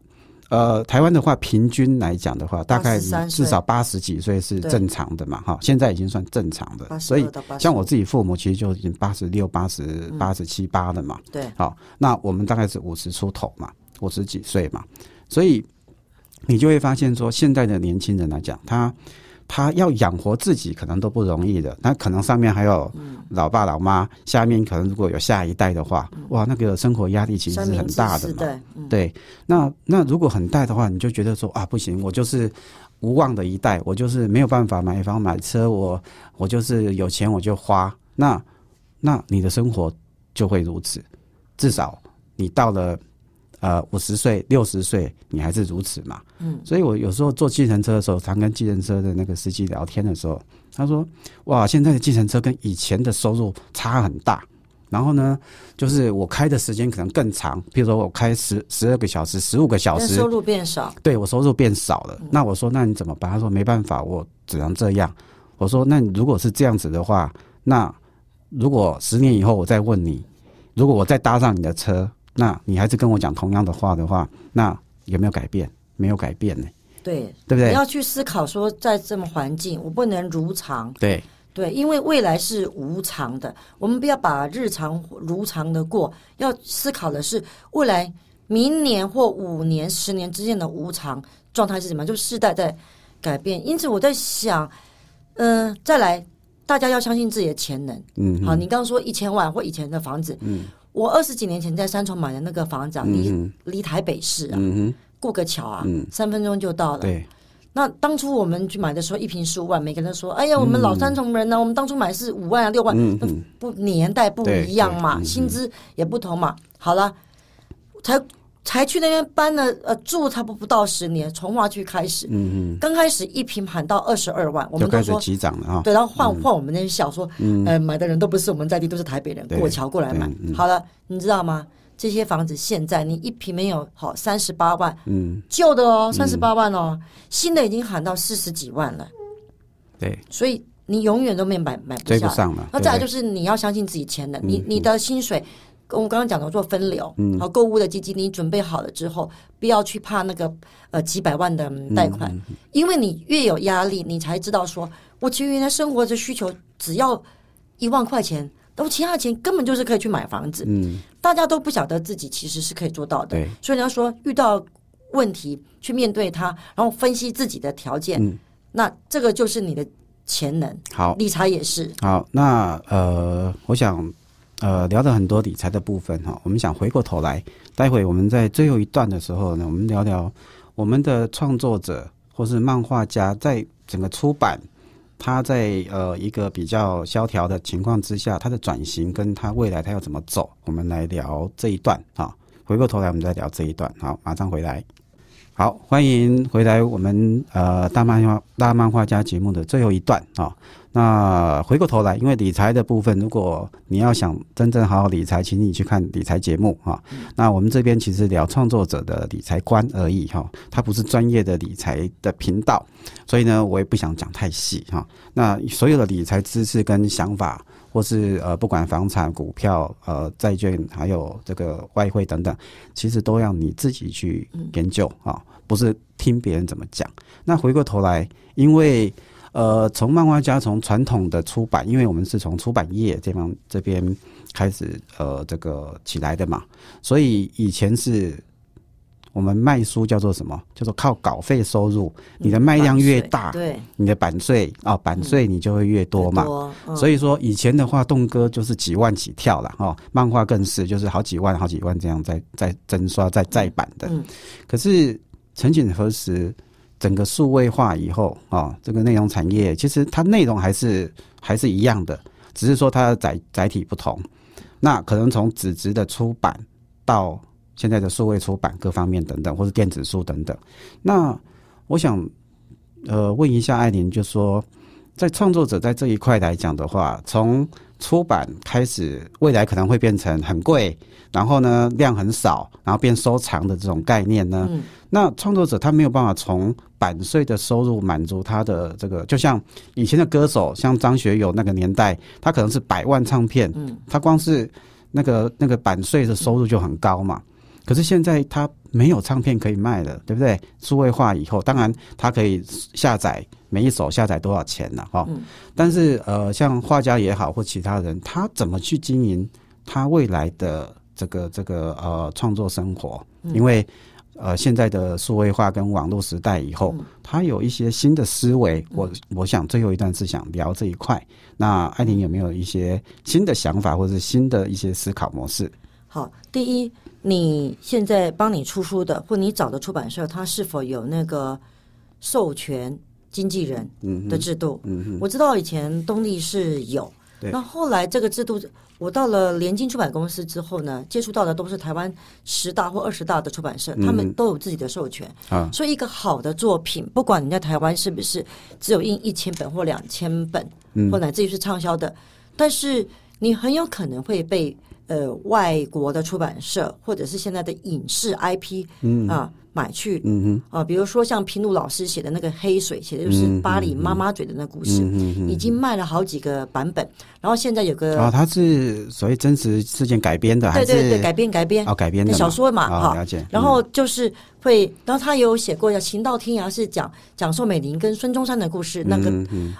呃，台湾的话，平均来讲的话，大概至少八十几岁是正常的嘛，哈，现在已经算正常的。所以，像我自己父母，其实就已经八十六、八十八十七八了嘛。对，好，那我们大概是五十出头嘛，五十几岁嘛，所以你就会发现说，现在的年轻人来讲，他。他要养活自己可能都不容易的，那可能上面还有老爸老妈，下面可能如果有下一代的话，哇，那个生活压力其实是很大的嘛。对，那那如果很大的话，你就觉得说啊，不行，我就是无望的一代，我就是没有办法买房买车，我我就是有钱我就花，那那你的生活就会如此，至少你到了。呃，五十岁、六十岁，你还是如此嘛？嗯，所以我有时候坐计程车的时候，常跟计程车的那个司机聊天的时候，他说：“哇，现在的计程车跟以前的收入差很大。然后呢，就是我开的时间可能更长，比如说我开十十二个小时、十五个小时，收入变少。对我收入变少了。那我说，那你怎么办？他说没办法，我只能这样。我说，那如果是这样子的话，那如果十年以后我再问你，如果我再搭上你的车？那你还是跟我讲同样的话的话，那有没有改变？没有改变呢。对，对不对？你要去思考说，在这么环境，我不能如常。对对，因为未来是无常的，我们不要把日常如常的过，要思考的是未来明年或五年、十年之间的无常状态是什么？就世代在改变。因此，我在想，嗯，再来，大家要相信自己的潜能。嗯，好，你刚刚说一千万或以前的房子，嗯。我二十几年前在三重买的那个房子，离离台北市啊，过个桥啊，三分钟就到了。对，那当初我们去买的时候，一瓶十五万，每个人说：“哎呀，我们老三重人呢，我们当初买是五万啊，六万，不年代不一样嘛，薪资也不同嘛。”好了，才。才去那边搬了，呃，住差不多不到十年，从化区开始，嗯嗯，刚开始一瓶喊到二十二万，我们都说急涨了啊，对，然后换换我们那些小说，呃，买的人都不是我们在地，都是台北人过桥过来买。好了，你知道吗？这些房子现在你一平没有好三十八万，嗯，旧的哦，三十八万哦，新的已经喊到四十几万了，对，所以你永远都没买买不上了。那再来就是你要相信自己钱的，你你的薪水。我刚刚讲的做分流，好购物的基金，你准备好了之后，不要去怕那个呃几百万的贷款，因为你越有压力，你才知道说，我其实原来生活的需求只要一万块钱，那我其他的钱根本就是可以去买房子。嗯，大家都不晓得自己其实是可以做到的，所以你要说遇到问题去面对它，然后分析自己的条件，嗯那这个就是你的潜能。好，理财也是。好，那呃，我想。呃，聊了很多理财的部分哈，我们想回过头来，待会我们在最后一段的时候呢，我们聊聊我们的创作者或是漫画家在整个出版，他在呃一个比较萧条的情况之下，他的转型跟他未来他要怎么走，我们来聊这一段啊。回过头来，我们再聊这一段，好，马上回来。好，欢迎回来我们呃大漫画大漫画家节目的最后一段啊。那回过头来，因为理财的部分，如果你要想真正好好理财，请你去看理财节目哈。那我们这边其实聊创作者的理财观而已哈，它不是专业的理财的频道，所以呢，我也不想讲太细哈。那所有的理财知识跟想法，或是呃，不管房产、股票、呃，债券，还有这个外汇等等，其实都要你自己去研究啊，不是听别人怎么讲。那回过头来，因为。呃，从漫画家从传统的出版，因为我们是从出版业这方这边开始呃这个起来的嘛，所以以前是我们卖书叫做什么？叫做靠稿费收入，你的卖量越大，对，你的版税啊版税你就会越多嘛。所以说以前的话，动哥就是几万起跳了哈，漫画更是就是好几万好几万这样在在增刷在再版的。可是曾几何时？整个数位化以后啊，这个内容产业其实它内容还是还是一样的，只是说它的载载体不同。那可能从纸质的出版到现在的数位出版各方面等等，或是电子书等等。那我想呃问一下艾琳，就说在创作者在这一块来讲的话，从出版开始，未来可能会变成很贵，然后呢量很少，然后变收藏的这种概念呢？那创作者他没有办法从版税的收入满足他的这个，就像以前的歌手，像张学友那个年代，他可能是百万唱片，他光是那个那个版税的收入就很高嘛。可是现在他没有唱片可以卖了，对不对？数位化以后，当然他可以下载。每一首下载多少钱呢？哈，但是呃，像画家也好，或其他人，他怎么去经营他未来的这个这个呃创作生活？因为呃，现在的数位化跟网络时代以后，他有一些新的思维。我我想最后一段是想聊这一块。那艾琳有没有一些新的想法，或者是新的一些思考模式？好，第一，你现在帮你出书的，或你找的出版社，它是否有那个授权？经纪人的制度，嗯嗯我知道以前东立是有，那后来这个制度，我到了联经出版公司之后呢，接触到的都是台湾十大或二十大的出版社，他们都有自己的授权。啊，所以一个好的作品，不管你在台湾是不是只有印一千本或两千本，或乃至于是畅销的，但是你很有可能会被呃外国的出版社或者是现在的影视 IP 啊。买去，嗯哼，啊，比如说像平鲁老师写的那个黑水，写的就是巴黎妈妈嘴的那故事，已经卖了好几个版本。然后现在有个啊，它是所谓真实事件改编的，还是对对对改编改编哦改编的小说嘛，哈，了解。然后就是会，然后他有写过叫《情到天涯》，是讲讲宋美龄跟孙中山的故事。那个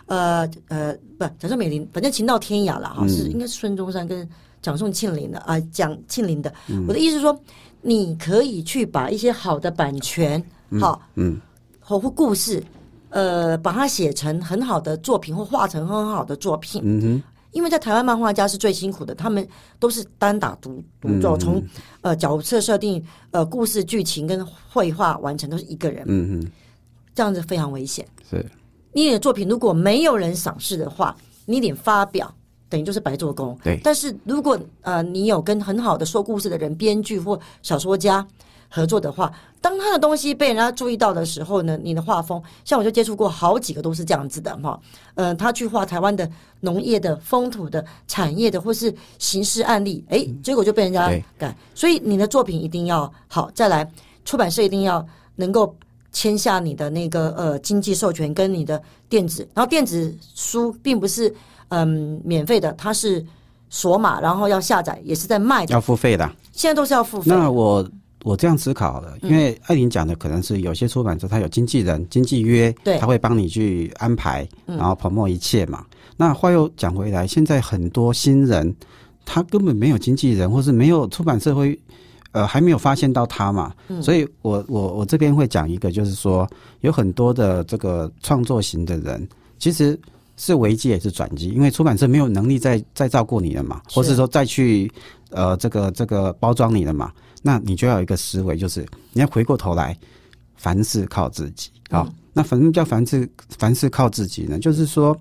呃呃，不讲宋美龄，反正《情到天涯》了哈，是应该是孙中山跟蒋宋庆龄的啊，讲庆龄的。我的意思是说。你可以去把一些好的版权，好，嗯，或或故事，呃，把它写成很好的作品，或画成很好的作品。嗯哼，因为在台湾漫画家是最辛苦的，他们都是单打独独奏，从呃角色设定、呃故事剧情跟绘画完成都是一个人。嗯哼，这样子非常危险。是，你的作品如果没有人赏识的话，你得发表。等于就是白做工。对，但是如果呃你有跟很好的说故事的人、编剧或小说家合作的话，当他的东西被人家注意到的时候呢，你的画风，像我就接触过好几个都是这样子的哈。呃，他去画台湾的农业的风土的产业的或是刑事案例，哎，结果就被人家改。所以你的作品一定要好，再来出版社一定要能够签下你的那个呃经济授权跟你的电子，然后电子书并不是。嗯，免费的，它是锁码，然后要下载，也是在卖，要付费的。现在都是要付费。那我我这样思考的，因为艾琳讲的可能是有些出版社他有经纪人、经纪约，对，他会帮你去安排，然后捧墨一切嘛。那话又讲回来，现在很多新人他根本没有经纪人，或是没有出版社会，呃，还没有发现到他嘛。所以我我我这边会讲一个，就是说有很多的这个创作型的人，其实。是危机也是转机，因为出版社没有能力再再照顾你了嘛，或是说再去呃这个这个包装你了嘛，那你就要有一个思维，就是你要回过头来，凡事靠自己啊。那什么叫凡事凡事靠自己呢？就是说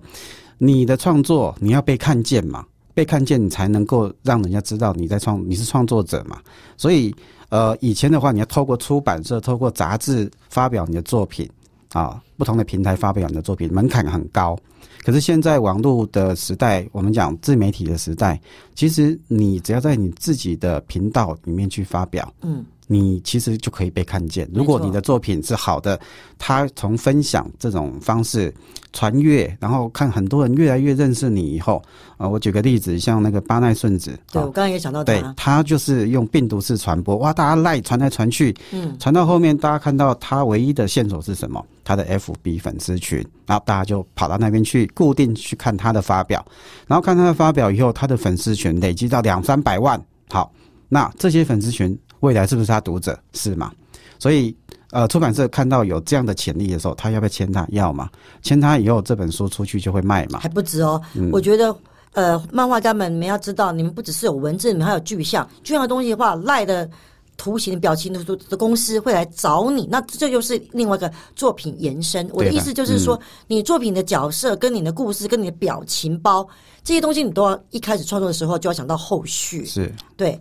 你的创作你要被看见嘛，被看见你才能够让人家知道你在创你是创作者嘛。所以呃以前的话，你要透过出版社、透过杂志发表你的作品啊，不同的平台发表你的作品，门槛很高。可是现在网络的时代，我们讲自媒体的时代，其实你只要在你自己的频道里面去发表，嗯。你其实就可以被看见。如果你的作品是好的，他从分享这种方式传阅，然后看很多人越来越认识你以后，啊，我举个例子，像那个巴奈顺子，对我刚刚也想到他，对他就是用病毒式传播，哇，大家赖传来传去，嗯，传到后面，大家看到他唯一的线索是什么？他的 FB 粉丝群，然后大家就跑到那边去固定去看他的发表，然后看他的发表以后，他的粉丝群累积到两三百万，好，那这些粉丝群。未来是不是他读者是吗？所以，呃，出版社看到有这样的潜力的时候，他要不要签他？要嘛，签他以后这本书出去就会卖嘛。还不止哦，我觉得，呃，漫画家们，你们要知道，你们不只是有文字，你们还有具象，具象的东西的话，赖的图形、表情的的公司会来找你，那这就是另外一个作品延伸。我的意思就是说，你作品的角色、跟你的故事、跟你的表情包这些东西，你都要一开始创作的时候就要想到后续。是对。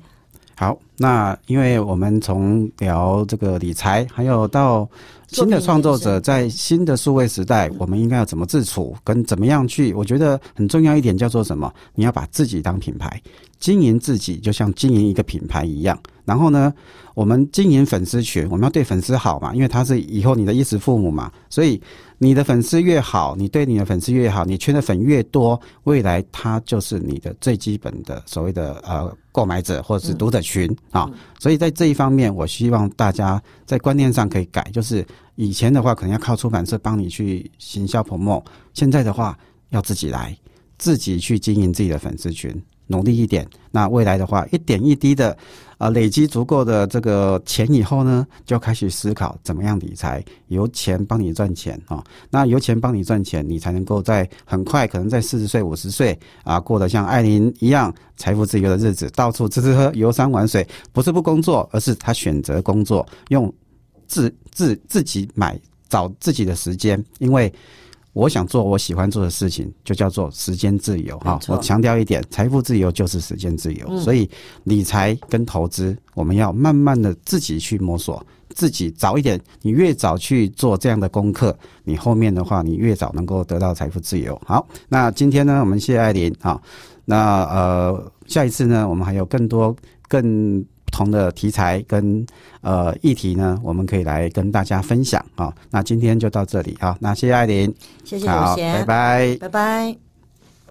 好，那因为我们从聊这个理财，还有到新的创作者在新的数位时代，我们应该要怎么自处，跟怎么样去？我觉得很重要一点叫做什么？你要把自己当品牌，经营自己就像经营一个品牌一样。然后呢，我们经营粉丝群，我们要对粉丝好嘛，因为他是以后你的衣食父母嘛，所以。你的粉丝越好，你对你的粉丝越好，你圈的粉越多，未来他就是你的最基本的所谓的呃购买者或者是读者群啊。所以在这一方面，我希望大家在观念上可以改，就是以前的话可能要靠出版社帮你去行销 promo，现在的话要自己来，自己去经营自己的粉丝群。努力一点，那未来的话，一点一滴的，啊，累积足够的这个钱以后呢，就开始思考怎么样理财，由钱帮你赚钱啊。那由钱帮你赚钱，你才能够在很快，可能在四十岁、五十岁啊，过得像艾琳一样财富自由的日子，到处吃吃喝、游山玩水，不是不工作，而是他选择工作，用自自自己买找自己的时间，因为。我想做我喜欢做的事情，就叫做时间自由哈。我强调一点，财富自由就是时间自由。所以理财跟投资，我们要慢慢的自己去摸索，自己早一点。你越早去做这样的功课，你后面的话，你越早能够得到财富自由。好，那今天呢，我们谢谢艾琳啊。那呃，下一次呢，我们还有更多更。同的题材跟呃议题呢，我们可以来跟大家分享啊。那今天就到这里啊，那谢谢艾琳，谢谢刘贤，拜拜，拜拜。